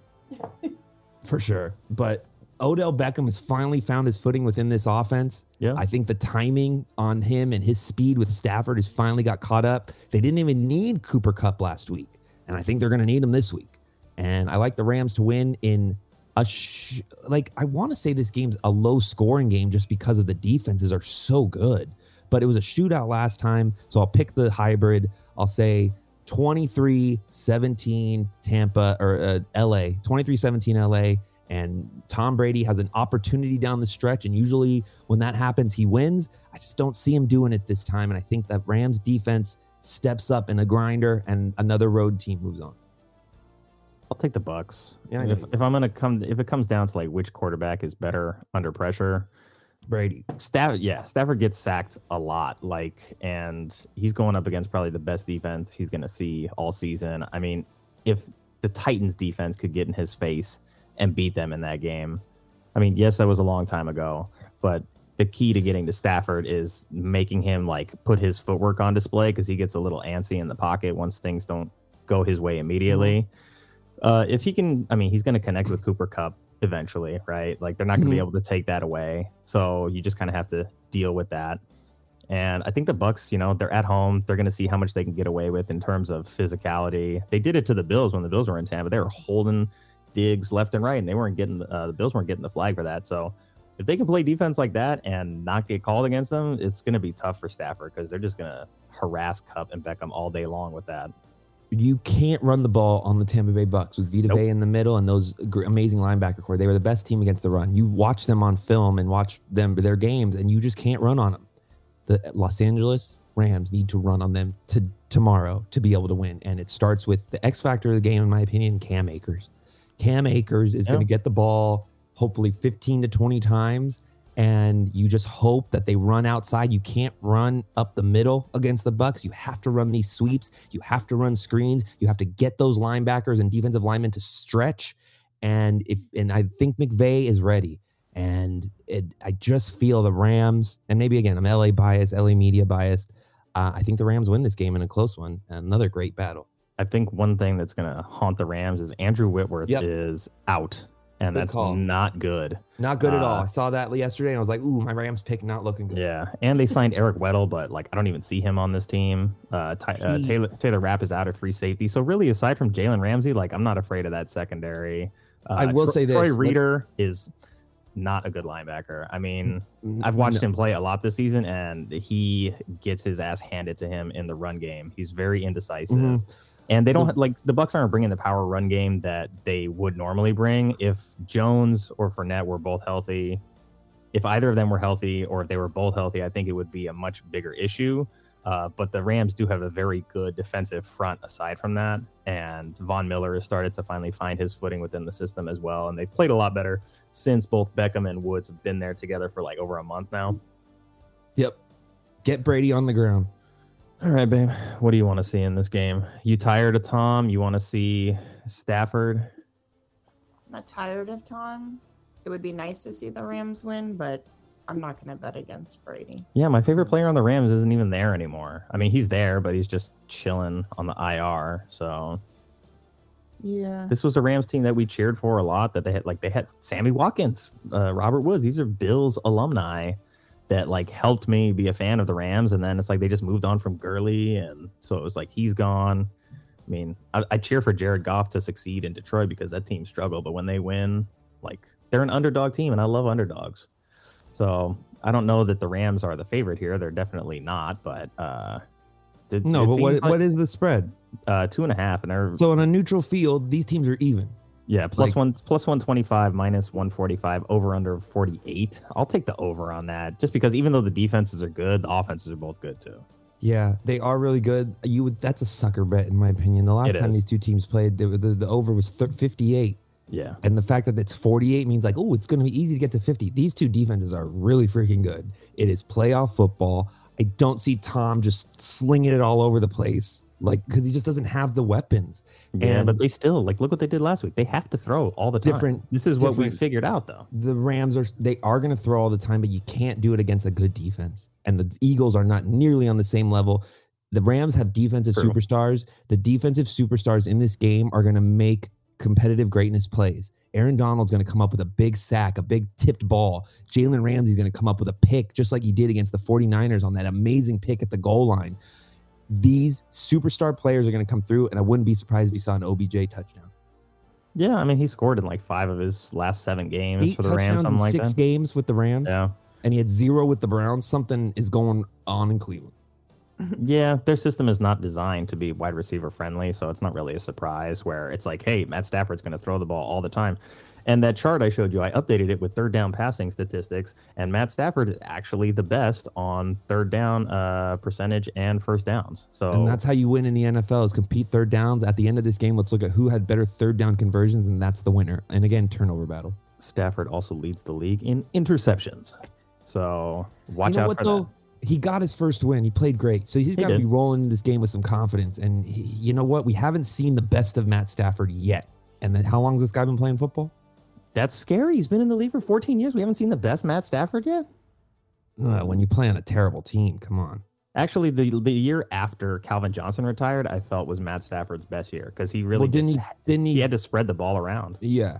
for sure. But Odell Beckham has finally found his footing within this offense. Yeah, I think the timing on him and his speed with Stafford has finally got caught up. They didn't even need Cooper Kupp last week, and I think they're going to need him this week. And I like the Rams to win in a sh- like I want to say this game's a low scoring game just because of the defenses are so good. But it was a shootout last time, so I'll pick the hybrid. I'll say 23-17 Tampa or uh, LA, 23-17 LA and Tom Brady has an opportunity down the stretch and usually when that happens he wins. I just don't see him doing it this time and I think that Rams defense steps up in a grinder and another road team moves on. I'll take the Bucks. Yeah, if, if I'm gonna come, if it comes down to like which quarterback is better under pressure, Brady. Stafford, yeah, Stafford gets sacked a lot, like, and he's going up against probably the best defense he's going to see all season. I mean, if the Titans defense could get in his face and beat them in that game, I mean, yes, that was a long time ago, but the key to getting to Stafford is making him like put his footwork on display because he gets a little antsy in the pocket once things don't go his way immediately. Uh, if he can, I mean, he's going to connect with Cooper Kupp eventually, right? Like they're not going to be Mhm. able to take that away. So you just kind of have to deal with that. And I think the Bucks, you know, they're at home. They're going to see how much they can get away with in terms of physicality. They did it to the Bills when the Bills were in Tampa. They were holding digs left and right, and they weren't getting uh, the Bills weren't getting the flag for that. So if they can play defense like that and not get called against them, it's going to be tough for Stafford because they're just going to harass Kupp and Beckham all day long with that. You can't run the ball on the Tampa Bay Bucks with Vita Nope. Bay in the middle and those amazing linebacker core. They were the best team against the run. You watch them on film and watch them their games, and you just can't run on them. the Los Angeles Rams need to run on them to tomorrow to be able to win. And it starts with the X factor of the game, in my opinion, Cam Akers. Cam Akers is Yeah. going to get the ball hopefully 15 to 20 times. And you just hope that they run outside. You can't run up the middle against the Bucks. You have to run these sweeps. You have to run screens. You have to get those linebackers and defensive linemen to stretch. And if and I think McVay is ready. And it, I just feel the Rams, and maybe again, I'm LA biased, LA media biased. Uh, I think the Rams win this game in a close one. Another great battle. I think one thing that's going to haunt the Rams is Andrew Whitworth Yep. is out, and Good that's call. not good. Not good at all. Uh, I saw that yesterday, and I was like, "Ooh, my Rams pick not looking good." Yeah, and they signed Eric Weddle, but like I don't even see him on this team. Uh, Ty, uh, Taylor Taylor Rapp is out at free safety, so really, aside from Jalen Ramsey, like I'm not afraid of that secondary. Uh, I will Tro- say Troy this, like- Reeder is not a good linebacker. I mean, I've watched no. him play a lot this season, and he gets his ass handed to him in the run game. He's very indecisive, Mhm. And they don't like the Bucks aren't bringing the power run game that they would normally bring if Jones or Fournette were both healthy. If either of them were healthy, or if they were both healthy, I think it would be a much bigger issue. Uh, but the Rams do have a very good defensive front aside from that. And Von Miller has started to finally find his footing within the system as well. And they've played a lot better since both Beckham and Woods have been there together for like over a month now. Yep. Get Brady on the ground. All right, babe. What do you want to see in this game? You tired of Tom? You want to see Stafford? I'm not tired of Tom. It would be nice to see the Rams win, but I'm not going to bet against Brady. Yeah, my favorite player on the Rams isn't even there anymore. I mean, he's there, but he's just chilling on the IR. So Yeah. this was a Rams team that we cheered for a lot. That they had like they had Sammy Watkins, uh, Robert Woods. These are Bills alumni that like helped me be a fan of the Rams. And then it's like they just moved on from Gurley, and so it was like he's gone. I mean, I, I cheer for Jared Goff to succeed in Detroit because that team struggled, but when they win, like they're an underdog team, and I love underdogs. So I don't know that the Rams are the favorite here. They're definitely not, but uh, No, but what, like, what is the spread? uh, two and a half, and they're So on a neutral field, these teams are even. Yeah, plus Like- one plus one twenty five minus one forty five over under forty eight. I'll take the over on that just because even though the defenses are good, the offenses are both good too. Yeah, they are really good. You would that's a sucker bet in my opinion. The last It time is. these two teams played, the, the, the over was thir 58. Yeah, And the fact that it's 48 means like, oh, it's going to be easy to get to 50. These two defenses are really freaking good. It is playoff football. I don't see Tom just slinging it all over the place, like because he just doesn't have the weapons. yeah, And- but they still like look what they did last week. They have to throw all the time. Different- This is what we figured out though. The Rams are they are going to throw all the time, but you can't do it against a good defense. And the Eagles are not nearly on the same level. The Rams have defensive True. superstars. The defensive superstars in this game are going to make competitive greatness plays. Aaron Donald's going to come up with a big sack, a big tipped ball. Jalen Ramsey's going to come up with a pick, just like he did against the 49ers on that amazing pick at the goal line. These superstar players are going to come through, and I wouldn't be surprised if you saw an OBJ touchdown. Yeah, I mean he scored in like five of his last seven games Eight for the Rams, something like six that. games with the Rams. Yeah. and he had zero with the Browns. Something is going on in Cleveland. Yeah, their system is not designed to be wide receiver friendly, so it's not really a surprise where it's like, hey, Matt Stafford's going to throw the ball all the time. And that chart I showed you, I updated it with third down passing statistics, and Matt Stafford is actually the best on third down uh, percentage and first downs. So And that's how you win in the NFL is compete third downs. At the end of this game, let's look at who had better third down conversions, and that's the winner. And again, turnover battle. Stafford also leads the league in interceptions. So watch you know out for though? that. He got his first win. He played great. So he's got to be rolling into this game with some confidence. And he, you know what? We haven't seen the best of Matt Stafford yet. And then how long has this guy been playing football? That's scary. He's been in the league for 14 years. We haven't seen the best Matt Stafford yet. Uh, when you play on a terrible team, come on. Actually, the the year after Calvin Johnson retired, I felt was Matt Stafford's best year because he really well, didn't just, he? Didn't he? he had to spread the ball around. yeah.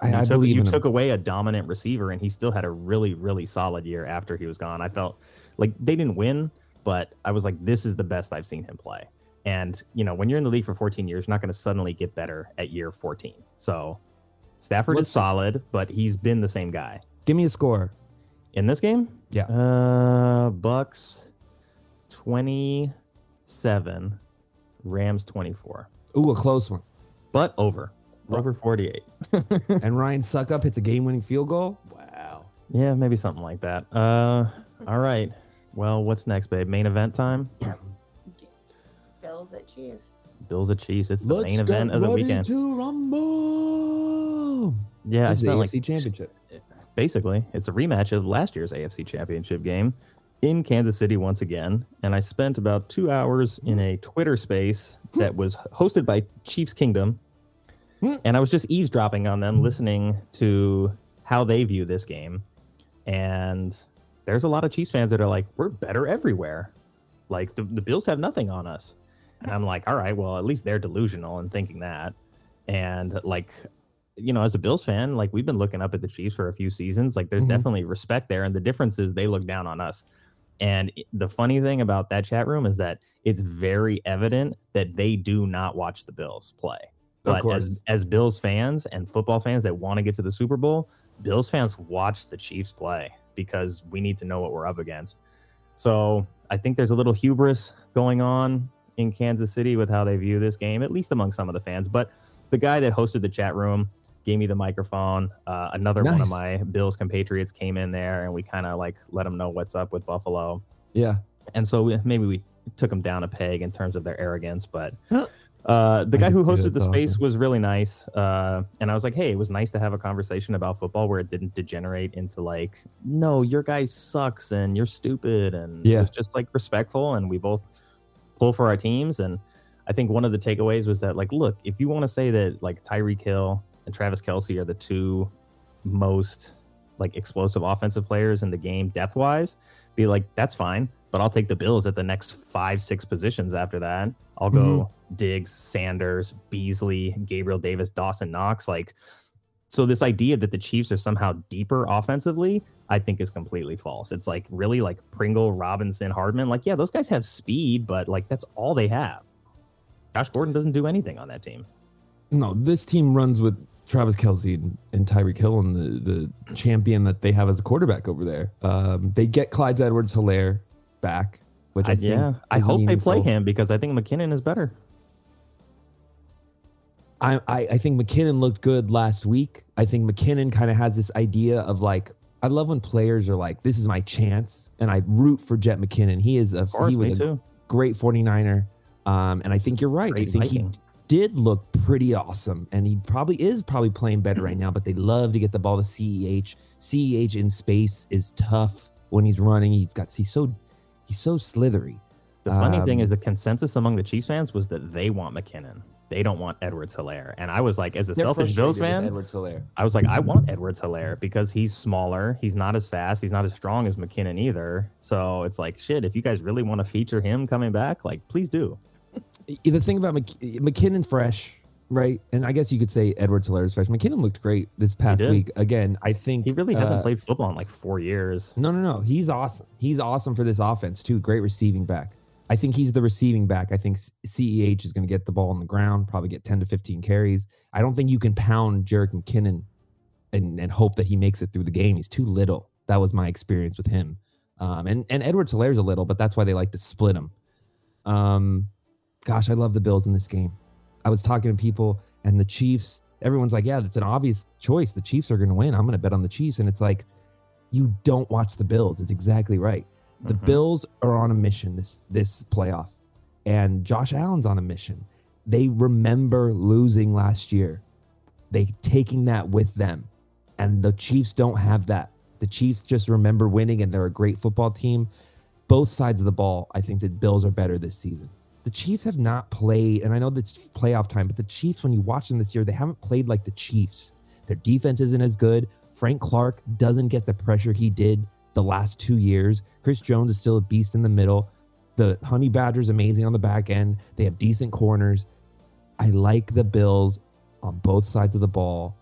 I, You I took, believe you in him. took away a dominant receiver, and he still had a really, really solid year after he was gone. I felt like they didn't win, but I was like, this is the best I've seen him play. And you know, when you're in the league for 14 years, you're not going to suddenly get better at year 14. So Stafford What's- is solid, but he's been the same guy Give me a score. in this game. Yeah. Uh, Bucks 27, Rams 24, Ooh, a close one. but over over 48. and Ryan Succop hits a game-winning field goal. Wow. Yeah, maybe something like that. Uh, all right. Well, what's next, babe? Main event time. Bills at Chiefs. Bills at Chiefs. It's the main event of the weekend. To rumble. Yeah, I This is the spent like AFC Championship. basically it's a rematch of last year's AFC Championship game in Kansas City once again. And I spent about two hours in a Twitter space that was hosted by Chiefs Kingdom. And I was just eavesdropping on them, listening to how they view this game. And there's a lot of Chiefs fans that are like, we're better everywhere. Like the, the Bills have nothing on us. And I'm like, all right, well, at least they're delusional in thinking that. And like, you know, as a Bills fan, like we've been looking up at the Chiefs for a few seasons. Like there's Mhm. definitely respect there. And the difference is they look down on us. And the funny thing about that chat room is that it's very evident that they do not watch the Bills play. Of But as as Bills fans and football fans that want to get to the Super Bowl, Bills fans watch the Chiefs play because we need to know what we're up against. So I think there's a little hubris going on in Kansas City with how they view this game, at least among some of the fans. But the guy that hosted the chat room gave me the microphone. Uh, another one of my Bills compatriots came in there, and we kind of like let them know what's up with Buffalo. Yeah. And so we, maybe we took them down a peg in terms of their arrogance, but Huh. Uh, the guy who hosted the space was really nice. Uh, and I was like, hey, it was nice to have a conversation about football where it didn't degenerate into like, no, your guy sucks and you're stupid. And it was just like respectful. And we both pull for our teams. And I think one of the takeaways was that, like, look, if you want to say that like Tyreek Hill and Travis Kelce are the two most like explosive offensive players in the game depth wise, be like, that's fine. But I'll take the Bills at the next five, six positions after that. I'll go Diggs, Sanders, Beasley, Gabriel Davis, Dawson Knox. Like, so this idea that the Chiefs are somehow deeper offensively, I think is completely false. It's like really like Pringle, Robinson, Hardman. Like, yeah, those guys have speed, but like that's all they have. Josh Gordon doesn't do anything on that team. No, this team runs with Travis Kelce and, and Tyreek Hill and the, the champion that they have as a quarterback over there. Um, they get Clyde Edwards Helaire back, which I, I, yeah, I hope they play him because I think McKinnon is better. I, I, I think McKinnon looked good last week. I think McKinnon kind of has this idea of like, I love when players are like, this is my chance. And I root for Jet McKinnon. He is a, course, he was a too. great 49er. Um, and I think you're right. Great I think Viking. he did look pretty awesome. And he probably is probably playing better right now, but they love to get the ball to CEH. CEH in space is tough when he's running. He's got, he's so, he's so slithery. The funny thing Um, is the consensus among the Chiefs fans was that they want McKinnon. They don't want Edwards Helaire. And I was like, as a selfish Bills fan, Edwards Helaire. I was like, I want Edwards Helaire because he's smaller. He's not as fast. He's not as strong as McKinnon either. So it's like, shit, if you guys really want to feature him coming back, like, please do. the thing about Mc, McKinnon's fresh, right? And I guess you could say Edwards Helaire's fresh. McKinnon looked great this past week. Again, I think He really hasn't uh, played football in like four years. No, no, no. He's awesome. He's awesome for this offense too. Great receiving back. I think he's the receiving back. I think CEH is going to get the ball on the ground, probably get 10 to 15 carries. I don't think you can pound Jerick McKinnon and, and hope that he makes it through the game. He's too little. That was my experience with him. Um, and, and Edwards Helaire's a little, but that's why they like to split him. Um, gosh, I love the Bills in this game. I was talking to people and the Chiefs, everyone's like, yeah, that's an obvious choice. The Chiefs are going to win. I'm going to bet on the Chiefs. And it's like, you don't watch the Bills. It's exactly right. The Mhm. Bills are on a mission this this playoff, and Josh Allen's on a mission. They remember losing last year. They taking that with them, and the Chiefs don't have that. The Chiefs just remember winning, and they're a great football team. Both sides of the ball, I think the Bills are better this season. The Chiefs have not played, and I know that's playoff time, but the Chiefs, when you watch them this year, they haven't played like the Chiefs. Their defense isn't as good. Frank Clark doesn't get the pressure he did the last two years. Chris Jones is still a beast in the middle. The Honey Badger's amazing on the back end. They have decent corners. I like the Bills on both sides of the ball.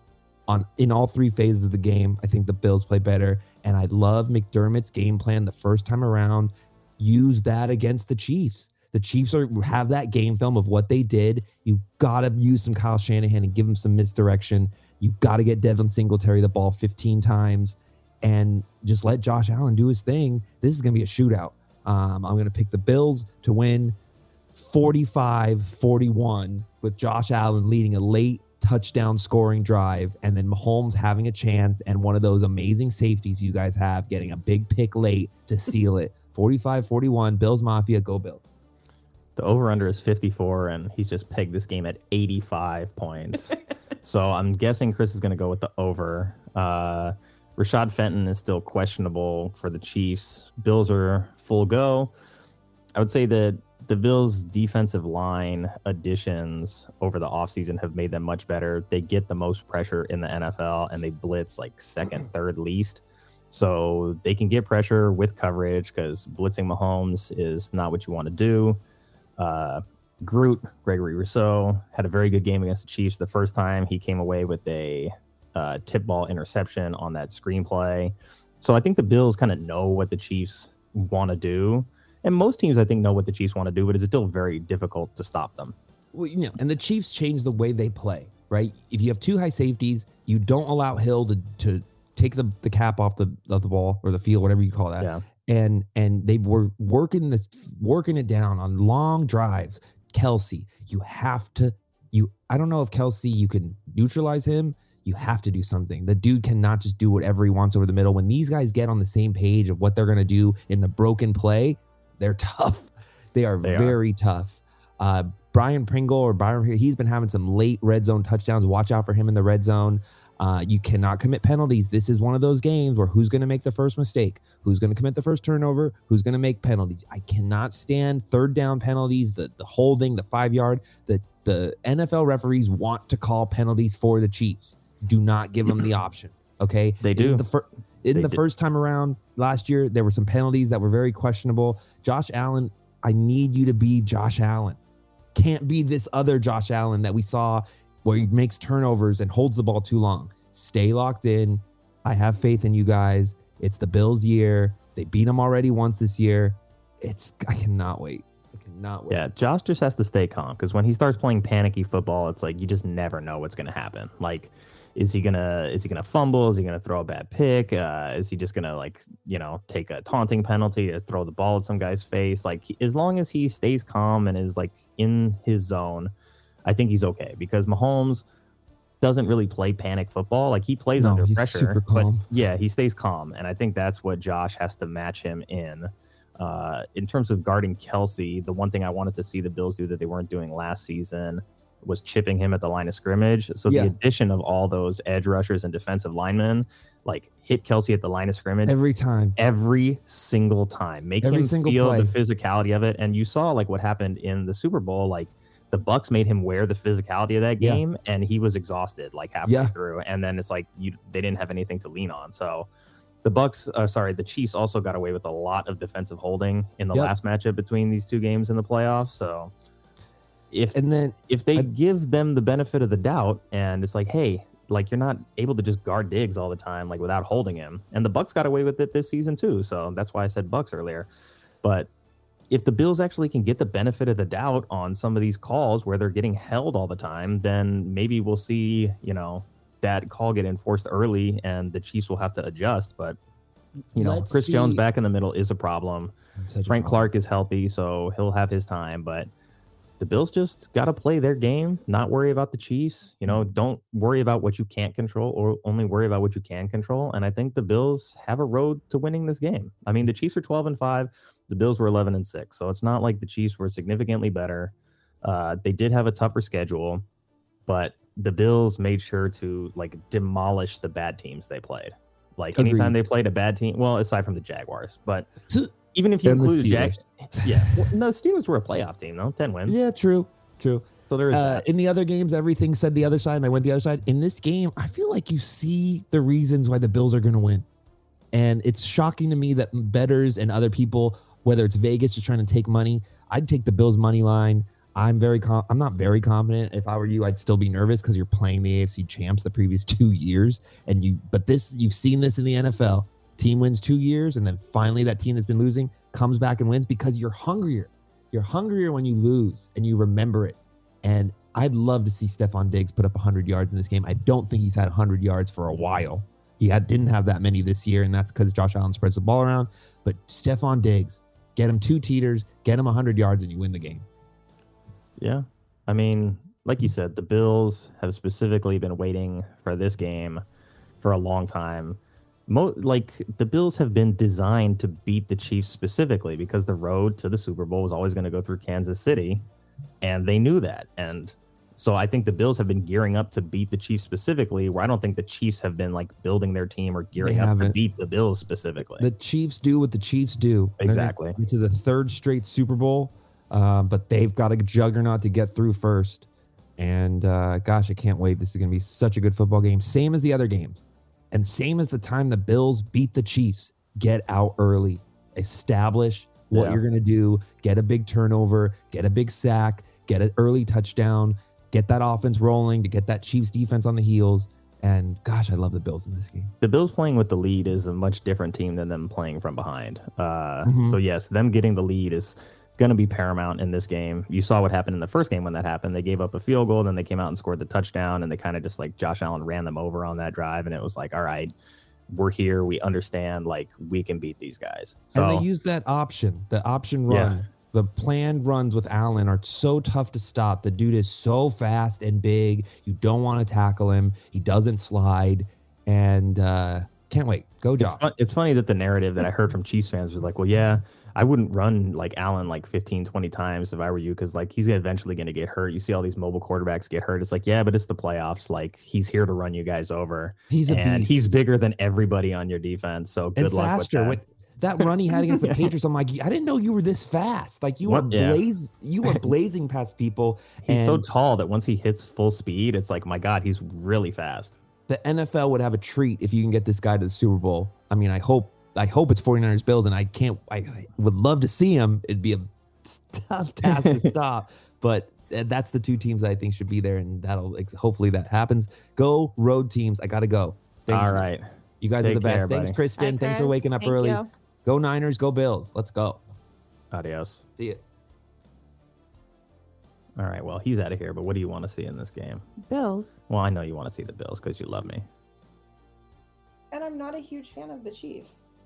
On in all three phases of the game, I think the Bills play better. And I love McDermott's game plan the first time around. Use that against the Chiefs. The Chiefs are have that game film of what they did. You gotta use some Kyle Shanahan and give him some misdirection. You gotta get Devin Singletary the ball 15 times and just let Josh Allen do his thing. This is going to be a shootout. Um, I'm going to pick the Bills to win 45 41 with Josh Allen leading a late touchdown scoring drive and then Mahomes having a chance and one of those amazing safeties you guys have getting a big pick late to seal it 45 41. Bills Mafia, go Bills. The over under is 54, and he's just pegged this game at 85 points. so I'm guessing Chris is going to go with the over. Uh, Rashad Fenton is still questionable for the Chiefs. Bills are full go. I would say that the Bills' defensive line additions over the offseason have made them much better. They get the most pressure in the NFL and they blitz like second, third least. So they can get pressure with coverage because blitzing Mahomes is not what you want to do. Uh, Groot, Gregory Rousseau, had a very good game against the Chiefs the first time. He came away with a uh, tip ball interception on that screenplay. So I think the Bills kind of know what the Chiefs want to do. And most teams, I think, know what the Chiefs want to do, but it's still very difficult to stop them. Well, you know, and the Chiefs change the way they play, right? If you have two high safeties, you don't allow Hill to, to take the, the cap off the of the ball or the field, whatever you call that. Yeah. And and they were working the working it down on long drives. Kelce, you have to you I don't know if Kelce you can neutralize him. You have to do something. The dude cannot just do whatever he wants over the middle. When these guys get on the same page of what they're gonna do in the broken play, they're tough. They are They are. very tough. Uh, Brian Pringle or Byron, he's been having some late red zone touchdowns. Watch out for him in the red zone. Uh, you cannot commit penalties. This is one of those games where who's going to make the first mistake? Who's going to commit the first turnover? Who's going to make penalties? I cannot stand third down penalties, the the holding, the five yard. The the NFL referees want to call penalties for the Chiefs. Do not give them the option. Okay, They In do. The fir- in They the do. first time around last year, there were some penalties that were very questionable. Josh Allen, I need you to be Josh Allen. Can't be this other Josh Allen that we saw where he makes turnovers and holds the ball too long. Stay locked in. I have faith in you guys. It's the Bills' year. They beat them already once this year. It's I cannot wait. I cannot wait. Yeah, Josh just has to stay calm because when he starts playing panicky football, it's like you just never know what's going to happen. Like, is he gonna is he gonna fumble? Is he gonna throw a bad pick? Uh, is he just gonna like you know take a taunting penalty or throw the ball at some guy's face? Like, as long as he stays calm and is like in his zone, I think he's okay because Mahomes doesn't really play panic football. Like he plays No, under pressure, but yeah, he stays calm, and I think that's what Josh has to match him in. Uh, in terms of guarding Kelce, the one thing I wanted to see the Bills do that they weren't doing last season was chipping him at the line of scrimmage. So Yeah. the addition of all those edge rushers and defensive linemen, like hit Kelce at the line of scrimmage Every time. every single time. Make Every him feel play. the physicality of it. And you saw like what happened in the Super Bowl. Like the Bucks made him wear the physicality of that Yeah. game, and he was exhausted like halfway Yeah. through. And then it's like you they didn't have anything to lean on. So the Bucks, uh, sorry, the Chiefs also got away with a lot of defensive holding in the Yep. last matchup between these two games in the playoffs. So if And then if they I- give them the benefit of the doubt and it's like hey like you're not able to just guard Diggs all the time like without holding him and the bucks got away with it this season too so that's why i said bucks earlier but if the bills actually can get the benefit of the doubt on some of these calls where they're getting held all the time then maybe we'll see you know that call get enforced early and the chiefs will have to adjust but you know Let's chris jones back in the middle is a problem Such a Frank problem. Clark is healthy, so he'll have his time. But the Bills just got to play their game, not worry about the Chiefs. You know, don't worry about what you can't control, or only worry about what you can control. And I think the Bills have a road to winning this game. I mean, the Chiefs are twelve and five, the Bills were eleven and six, so it's not like the Chiefs were significantly better. Uh, they did have a tougher schedule, but the Bills made sure to like demolish the bad teams they played. Like anytime they played a bad team, well, aside from the Jaguars, but even if you And include the Jag, yeah, well, no, the Steelers were a playoff team though, ten wins. Yeah, true. True. So there is Uh, in the other games, everything said the other side, and I went the other side. In this game, I feel like you see the reasons why the Bills are going to win. And it's shocking to me that betters and other people, whether it's Vegas just trying to take money, I'd take the Bills money line. I'm very com- I'm not very confident. If I were you, I'd still be nervous because you're playing the AFC champs the previous two years. And you but this you've seen this in the NFL. Team wins two years, and then finally that team that's been losing comes back and wins because you're hungrier. You're hungrier when you lose and you remember it. And I'd love to see Stefon Diggs put up 100 yards in this game. I don't think he's had 100 yards for a while. He had, didn't have that many this year, and that's because Josh Allen spreads the ball around. But Stefon Diggs, get him two teeters, get him 100 yards, and you win the game. Yeah. I mean, like you said, the Bills have specifically been waiting for this game for a long time. mo- like the Bills have been designed to beat the Chiefs specifically because the road to the Super Bowl was always going to go through Kansas City, and they knew that. And so I think the Bills have been gearing up to beat the Chiefs specifically, where I don't think the Chiefs have been like building their team or gearing up to beat the Bills specifically. The Chiefs do what the Chiefs do. Exactly. To the third straight Super Bowl, uh, but they've got a juggernaut to get through first. And uh, gosh, I can't wait. This is going to be such a good football game. Same as the other games, and same as the time the Bills beat the Chiefs. Get out early, establish what Yeah. you're going to do. Get a big turnover, get a big sack, get an early touchdown, get that offense rolling to get that Chiefs defense on the heels. And gosh, I love the Bills in this game. the Bills playing with the lead is a much different team than them playing from behind. Uh, Mhm. So yes, them getting the lead is going to be paramount in this game. You saw what happened in the first game when that happened. They gave up a field goal, then they came out and scored the touchdown, and they kind of just like Josh Allen ran them over on that drive, and it was like, all right, we're here, we understand, like we can beat these guys. So and they used that option, the option Yeah. The planned runs with Allen are so tough to stop. The dude is so fast and big. You don't want to tackle him. He doesn't slide. And uh, can't wait. Go, it's, fun, it's funny that the narrative that I heard from Chiefs fans was like, well, yeah, I wouldn't run like Allen like 15, 20 times if I were you, because like he's eventually going to get hurt. You see all these mobile quarterbacks get hurt. It's like, yeah, but it's the playoffs. Like he's here to run you guys over. He's a and beast. he's bigger than everybody on your defense. So good and luck faster. with With that. that run he had against the Patriots, I'm like, I didn't know you were this fast. Like you What- were yeah. you were blazing past people. He's so tall that once he hits full speed, it's like, my God, he's really fast. the NFL would have a treat if you can get this guy to the Super Bowl. I mean, I hope I hope it's 49ers Bills and I can't I, I would love to see him. It'd be a tough task to stop, but uh, that's the two teams that I think should be there and that'll hopefully that happens. Go road teams. I got to go. Thank All you. right. You guys are the best. care, Thanks buddy. Kristen. Hi, Thanks for waking up Thank early. you. Go Niners, go Bills. Let's go. Adios. See ya. All right. Well, he's out of here, but what do you want to see in this game? Bills. Well, I know you want to see the Bills because you love me. And I'm not a huge fan of the Chiefs.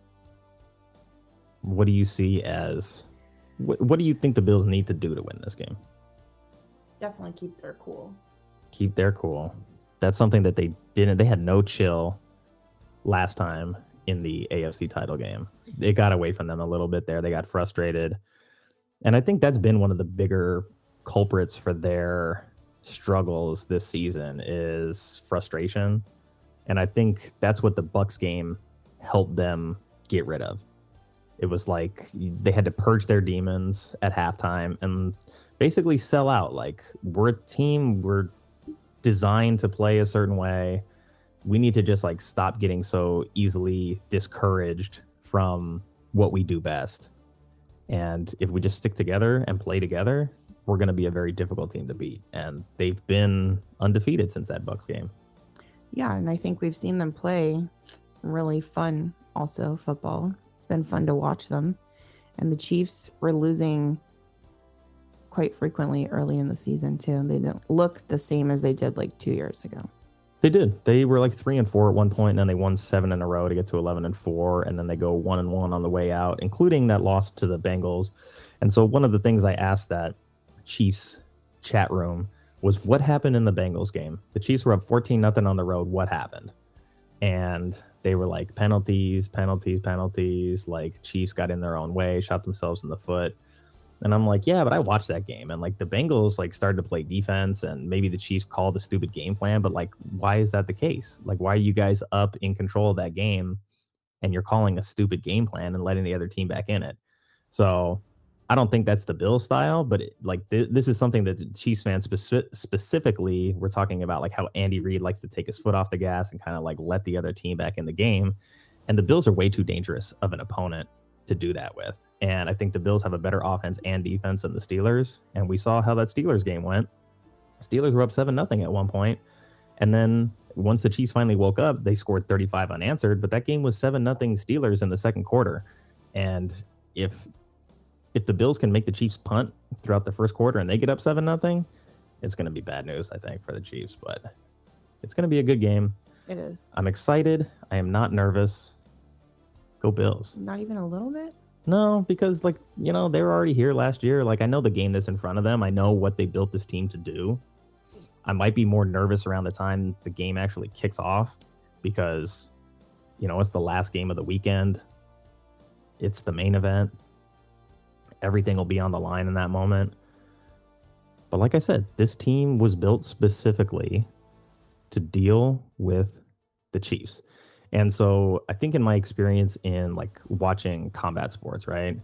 What do you see as what, what do you think the Bills need to do to win this game? Definitely keep their cool. Keep their cool. That's something that they didn't. They had no chill last time in the AFC title game. It got away from them a little bit there. They got frustrated. And I think that's been one of the bigger culprits for their struggles this season is frustration. And I think that's what the Bucks game helped them get rid of. It was like they had to purge their demons at halftime and basically sell out. Like we're a team, we're designed to play a certain way. We need to just like stop getting so easily discouraged from what we do best. And if we just stick together and play together, we're going to be a very difficult team to beat. And they've been undefeated since that Bucks game. Yeah, and I think we've seen them play really fun also football. It's been fun to watch them. And the Chiefs were losing quite frequently early in the season too. They don't look the same as they did like 2 years ago. They did. They were like three and four at one point, and then they won seven in a row to get to eleven and four, and then they go one and one on the way out, including that loss to the Bengals. And so one of the things I asked that Chiefs chat room was what happened in the Bengals game. The Chiefs were up fourteen nothing on the road. What happened? And they were like penalties, penalties, penalties. Like Chiefs got in their own way, shot themselves in the foot. And I'm like, yeah, but I watched that game and like the Bengals like started to play defense and maybe the Chiefs called a stupid game plan, but like why is that the case? Like why are you guys up in control of that game and you're calling a stupid game plan and letting the other team back in it? So I don't think that's the Bill style, but it, like th- this is something that the Chiefs fans speci- specifically we're talking about like how Andy Reid likes to take his foot off the gas and kind of like let the other team back in the game. And the Bills are way too dangerous of an opponent to do that with. And I think the Bills have a better offense and defense than the Steelers. And we saw how that Steelers game went. Steelers were up 7 nothing at one point. And then once the Chiefs finally woke up, they scored 35 unanswered, but that game was 7 nothing Steelers in the second quarter. And if if the Bills can make the Chiefs punt throughout the first quarter and they get up 7 nothing, it's going to be bad news I think for the Chiefs, but it's going to be a good game. It is. I'm excited. I am not nervous. Go Bills. Not even a little bit. No, because like you know they were already here last year. Like I know the game that's in front of them. I know what they built this team to do. I might be more nervous around the time the game actually kicks off because You know, it's the last game of the weekend. It's the main event. Everything will be on the line in that moment. But like I said, this team was built specifically to deal with the Chiefs. And so I think in my experience in like watching combat sports, right?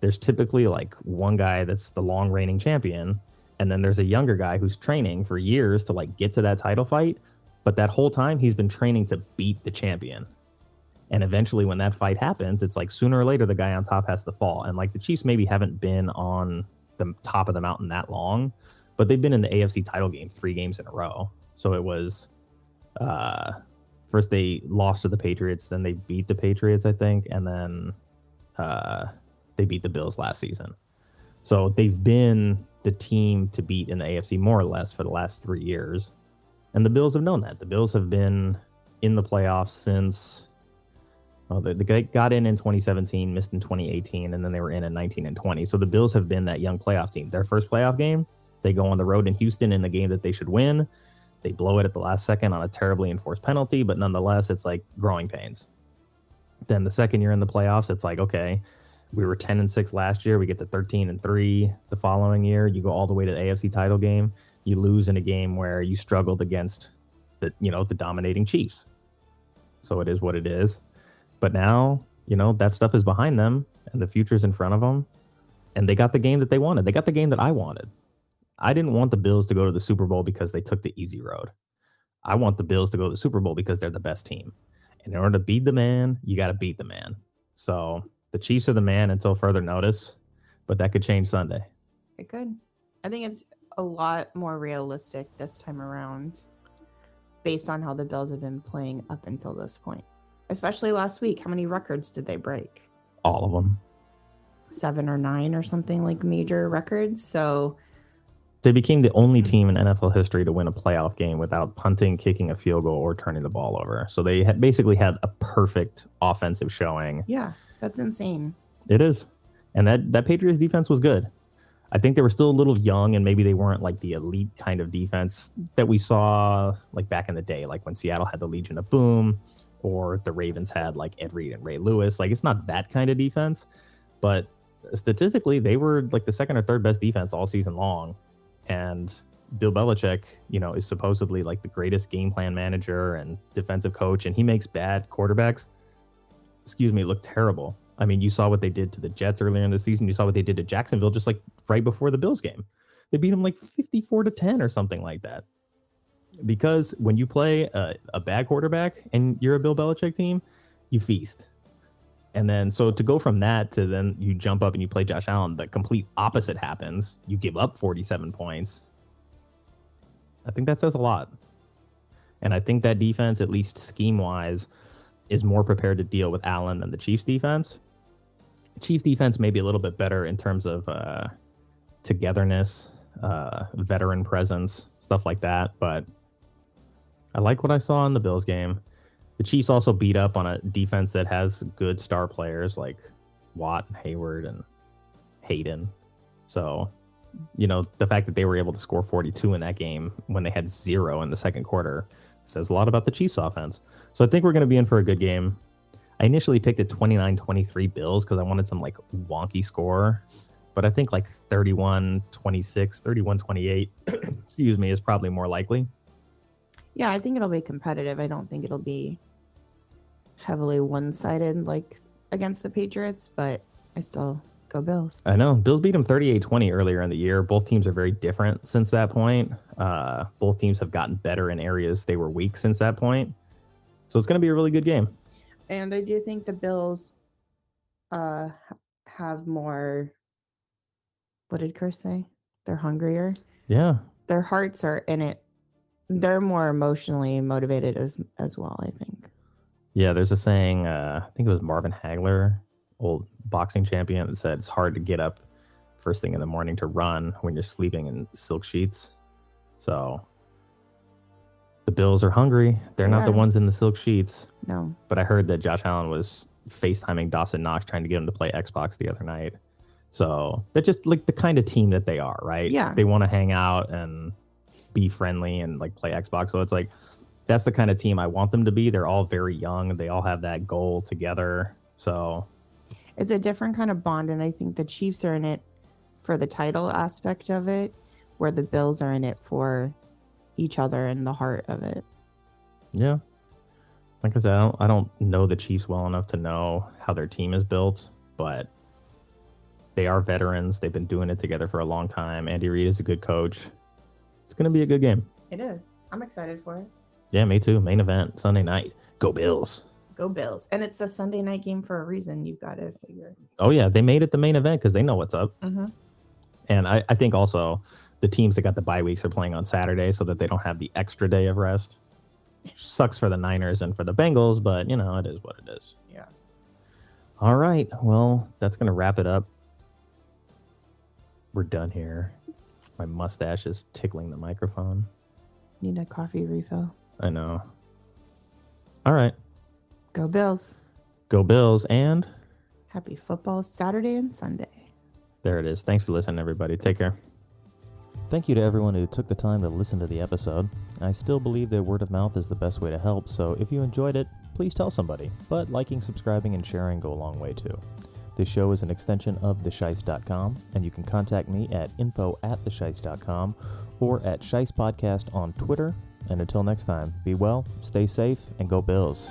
There's typically like one guy that's the long reigning champion, and then there's a younger guy who's training for years to like get to that title fight. But that whole time he's been training to beat the champion. And eventually when that fight happens, it's like sooner or later the guy on top has to fall. And like the Chiefs maybe haven't been on the top of the mountain that long, but they've been in the AFC title game three games in a row. So it was uh first they lost to the Patriots, then they beat the Patriots, I think, and then uh, they beat the Bills last season. So they've been the team to beat in the AFC more or less for the last three years, and the Bills have known that. The Bills have been in the playoffs since. Well, they, they got in in 2017, missed in 2018, and then they were in in 19 and 20. So the Bills have been that young playoff team. Their first playoff game, they go on the road in Houston in a game that they should win they blow it at the last second on a terribly enforced penalty, but nonetheless, it's like growing pains. Then the second year in the playoffs, it's like, okay, we were 10 and 6 last year. We get to 13 and 3 the following year. You go all the way to the AFC title game. You lose in a game where you struggled against the, you know, the dominating Chiefs. So it is what it is. But now, you know, that stuff is behind them and the future's in front of them. And they got the game that they wanted. They got the game that I wanted. I didn't want the Bills to go to the Super Bowl because they took the easy road. I want the Bills to go to the Super Bowl because they're the best team. And in order to beat the man, you got to beat the man. So the Chiefs are the man until further notice, but that could change Sunday. It could. I think it's a lot more realistic this time around based on how the Bills have been playing up until this point. Especially last week. How many records did they break? All of them. Seven or nine or something like major records. So they became the only team in NFL history to win a playoff game without punting, kicking a field goal, or turning the ball over. So they had basically had a perfect offensive showing. Yeah, that's insane. It is, and that that Patriots defense was good. I think they were still a little young, and maybe they weren't like the elite kind of defense that we saw like back in the day, like when Seattle had the Legion of Boom, or the Ravens had like Ed Reed and Ray Lewis. Like it's not that kind of defense, but statistically, they were like the second or third best defense all season long and Bill Belichick, you know, is supposedly like the greatest game plan manager and defensive coach, and he makes bad quarterbacks, excuse me, look terrible. I mean, you saw what they did to the Jets earlier in the season. You saw what they did to Jacksonville just like right before the Bills game. They beat them like 54 to 10 or something like that. Because when you play a, a bad quarterback and you're a Bill Belichick team, you feast. And then so to go from that to then you jump up and you play Josh Allen, the complete opposite happens. You give up 47 points. I think that says a lot. And I think that defense, at least scheme wise, is more prepared to deal with Allen than the Chiefs defense. Chiefs defense may be a little bit better in terms of uh, togetherness, uh, veteran presence, stuff like that. But I like what I saw in the Bills game the Chiefs also beat up on a defense that has good star players like Watt, Heyward, and Haden. So, you know, the fact that they were able to score 42 in that game when they had zero in the second quarter says a lot about the Chiefs offense. So I think we're going to be in for a good game. I initially picked a 29 23 Bills because I wanted some like wonky score, but I think like 31 26, 31 28, excuse me, is probably more likely. Yeah, I think it'll be competitive. I don't think it'll be heavily one sided like against the Patriots, but I still go Bills. I know. Bills beat them 38 20 earlier in the year. Both teams are very different since that point. Uh, both teams have gotten better in areas they were weak since that point. So it's going to be a really good game. And I do think the Bills uh, have more. What did Chris say? They're hungrier. Yeah. Their hearts are in it. They're more emotionally motivated as as well. I think. Yeah, there's a saying. Uh, I think it was Marvin Hagler, old boxing champion, that said it's hard to get up first thing in the morning to run when you're sleeping in silk sheets. So the Bills are hungry. They're not the ones in the silk sheets. No. But I heard that Josh Allen was FaceTiming Dawson Knox trying to get him to play Xbox the other night. So they're just like the kind of team that they are, right? Yeah. They want to hang out and be friendly and like play Xbox. So it's like that's the kind of team I want them to be. They're all very young. They all have that goal together. So it's a different kind of bond, and I think the Chiefs are in it for the title aspect of it, where the Bills are in it for each other and the heart of it. Yeah. Like I said, I don't, I don't know the Chiefs well enough to know how their team is built, but they are veterans. They've been doing it together for a long time. Andy Reid is a good coach. It's going to be a good game. It is. I'm excited for it. Yeah, me too. Main event Sunday night. Go Bills. Go Bills. And it's a Sunday night game for a reason. You've got to figure. Oh yeah, they made it the main event because they know what's up. Mm-hmm. And I, I think also the teams that got the bye weeks are playing on Saturday so that they don't have the extra day of rest. Sucks for the Niners and for the Bengals, but you know it is what it is. Yeah. All right. Well, that's gonna wrap it up. We're done here. My mustache is tickling the microphone. Need a coffee refill. I know. All right. Go Bills. Go Bills and happy football Saturday and Sunday. There it is. Thanks for listening, everybody. Take care. Thank you to everyone who took the time to listen to the episode. I still believe that word of mouth is the best way to help, so if you enjoyed it, please tell somebody. But liking, subscribing, and sharing go a long way too. This show is an extension of theshice.com, and you can contact me at info at theshice.com or at Shice Podcast on Twitter. And until next time, be well, stay safe, and go Bills.